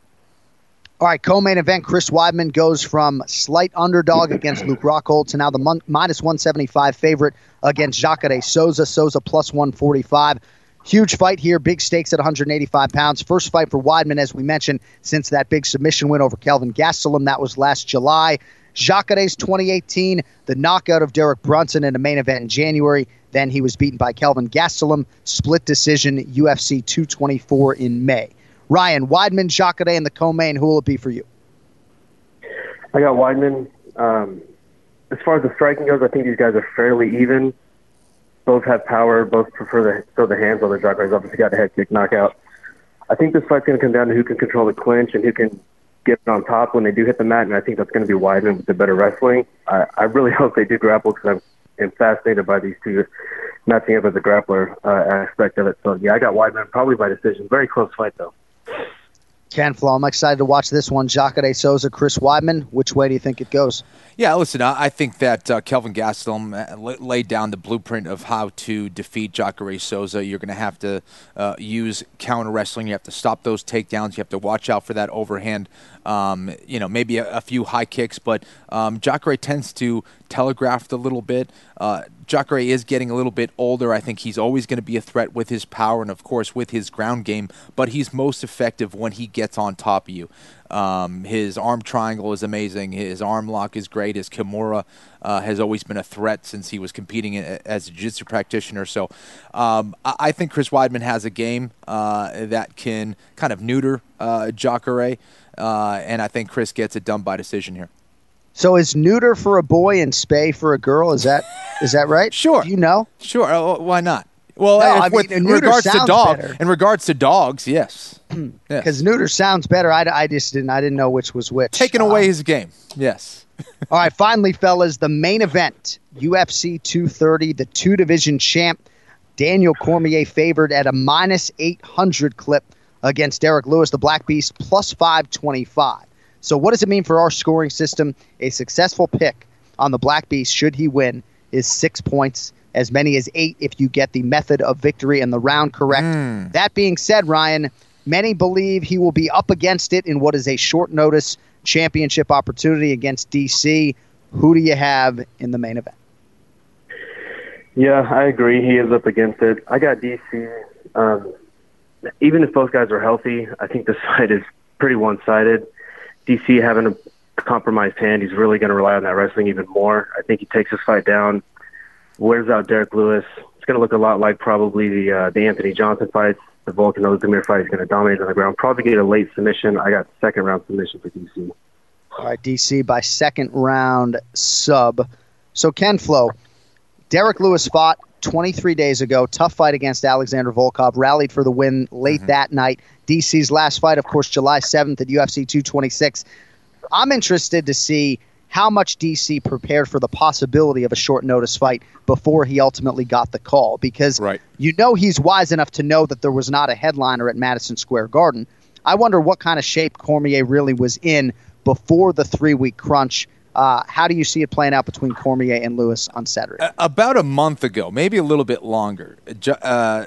All right, co-main event. Chris Weidman goes from slight underdog against Luke Rockhold to now the mon- minus 175 favorite against Jacare Souza. Souza plus 145. Huge fight here, big stakes at 185 pounds. First fight for Weidman, as we mentioned, since that big submission win over Kelvin Gastelum. That was last July. Jacare's 2018, the knockout of Derek Brunson in a main event in January. Then he was beaten by Kelvin Gastelum, split decision, UFC 224 in May. Ryan, Weidman, Jacare, and the co-main, who will it be for you? I got Weidman. Um, as far as the striking goes, I think these guys are fairly even. Both have power. Both prefer to throw the hands on the Jacare's obviously got a head kick knockout. I think this fight's going to come down to who can control the clinch and who can get on top when they do hit the mat, and I think that's going to be Weidman with the better wrestling. I, I really hope they do grapple because I'm, I'm fascinated by these two matching up as a grappler uh, aspect of it. So yeah, I got Weidman probably by decision. Very close fight though. Ken Flo, I'm excited to watch this one. Jacare Souza, Chris Weidman. Which way do you think it goes? Yeah, listen, I think that uh, Kelvin Gastelum uh, laid down the blueprint of how to defeat Jacare Souza. You're going to have to uh, use counter wrestling. You have to stop those takedowns. You have to watch out for that overhand. Um, you know, maybe a, a, few high kicks, but um, Jacare tends to telegraph a little bit. Uh, Jacare is getting a little bit older. I think he's always going to be a threat with his power and, of course, with his ground game, but he's most effective when he gets on top of you. Um, his arm triangle is amazing. His arm lock is great. His Kimura uh, has always been a threat since he was competing as a jiu-jitsu practitioner. So um, I think Chris Weidman has a game uh, that can kind of neuter uh, Jacare, uh, and I think Chris gets it done by decision here. So is neuter for a boy and spay for a girl? Is that is that right? Sure. Do you know? Sure. Uh, why not? Well, no, I mean, with, in regards to dog, in regards to dogs, yes, because yes. neuter sounds better. I, I just didn't. I didn't know which was which. Taking um, away his game. Yes. all right. Finally, fellas, the main event: UFC 230, the two division champ, Daniel Cormier favored at a minus 800 clip against Derrick Lewis, the Black Beast, plus 525. So, what does it mean for our scoring system? A successful pick on the Black Beast, should he win, is six points as many as eight if you get the method of victory and the round correct. Mm. That being said, Ryan, many believe he will be up against it in what is a short notice championship opportunity against DC. Who do you have in the main event? Yeah, I agree. He is up against it. I got DC. Um, even if both guys are healthy, I think this fight is pretty one sided. DC having a compromised hand, he's really going to rely on that wrestling even more. I think he takes this fight down wears out Derrick Lewis. It's going to look a lot like probably the uh, the Anthony Johnson fights. The Volkan Oezdemir fight is going to dominate on the ground. Probably get a late submission. I got second round submission for DC. All right, DC by second round sub. So Ken Flo, Derrick Lewis fought 23 days ago. Tough fight against Alexander Volkov. Rallied for the win late mm-hmm. that night. DC's last fight, of course, July 7th at UFC 226. I'm interested to see how much DC prepared for the possibility of a short notice fight before he ultimately got the call because right. you know he's wise enough to know that there was not a headliner at Madison Square Garden. I wonder what kind of shape Cormier really was in before the three week crunch. Uh, how do you see it playing out between Cormier and Lewis on Saturday? About a month ago, maybe a little bit longer, uh,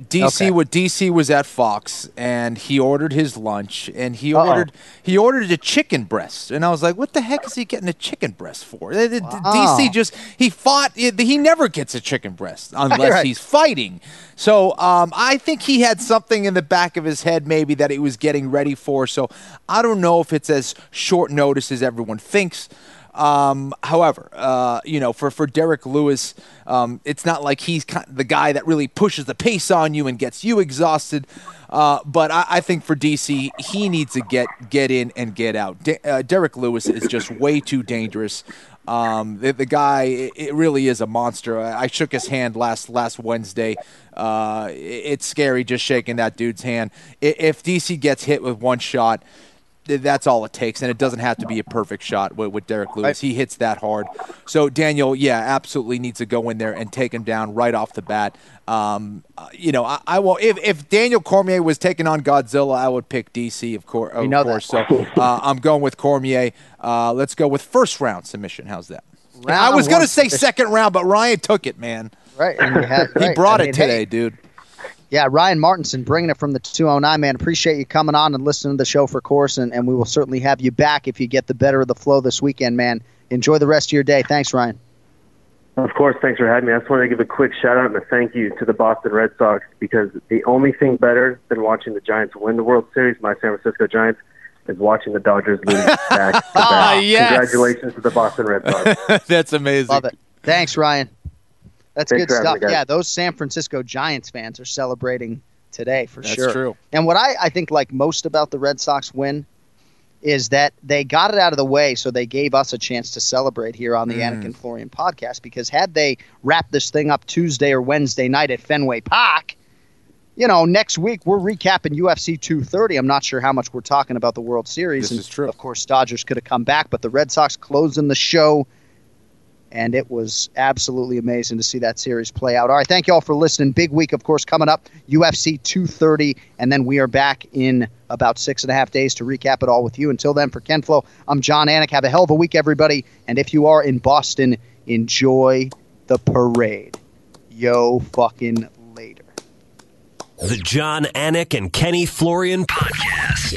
DC okay. what DC was at Fox and he ordered his lunch and he Uh-oh. ordered he ordered a chicken breast and I was like what the heck is he getting a chicken breast for? Wow. DC just he fought he never gets a chicken breast unless right. he's fighting. So um, I think he had something in the back of his head maybe that he was getting ready for. So I don't know if it's as short notice as everyone thinks. Um, however, uh, you know, for, for Derrick Lewis, um, it's not like he's the guy that really pushes the pace on you and gets you exhausted. Uh, but I, I, think for DC, he needs to get get in and get out. De- uh, Derrick Lewis is just way too dangerous. Um, the, the, guy, it, it, really is a monster. I, I, shook his hand last last Wednesday. Uh, it, it's scary just shaking that dude's hand. If DC gets hit with one shot, that's all it takes, and it doesn't have to be a perfect shot with, with Derrick Lewis. He hits that hard. So Daniel, yeah, absolutely needs to go in there and take him down right off the bat. Um, uh, you know, I, I, will. If, if Daniel Cormier was taking on Godzilla, I would pick DC, of, course. Of course. So uh, I'm going with Cormier. Uh, let's go with first round submission. How's that? I was going to say second round, but Ryan took it, man. Right. Right. he brought I mean, it today, hey, dude. Yeah, Ryan Martinson bringing it from the 209, man. Appreciate you coming on and listening to the show for course, and, and we will certainly have you back if you get the better of the flow this weekend, man. Enjoy the rest of your day. Thanks, Ryan. Of course, thanks for having me. I just wanted to give a quick shout out and a thank you to the Boston Red Sox because the only thing better than watching the Giants win the World Series, my San Francisco Giants, is watching the Dodgers lose back to back. Ah, yes. Congratulations to the Boston Red Sox. That's amazing. Love it. Thanks, Ryan. That's Thanks good stuff. yeah, those San Francisco Giants fans are celebrating today for That's sure. That's true. And what I, I think like most about the Red Sox win is that they got it out of the way, so they gave us a chance to celebrate here on the mm. Anik and Florian podcast. Because had they wrapped this thing up Tuesday or Wednesday night at Fenway Park, you know, next week we're recapping UFC 230. I'm not sure how much we're talking about the World Series. This and is true. Of course, Dodgers could have come back, but the Red Sox closing the show and it was absolutely amazing to see that series play out. All right, thank you all for listening. Big week, of course, coming up UFC 230, and then we are back in about six and a half days to recap it all with you. Until then, for Ken Flo, I'm Jon Anik. Have a hell of a week, everybody, and if you are in Boston, enjoy the parade. Yo, fucking later. The Jon Anik and Kenny Florian podcast.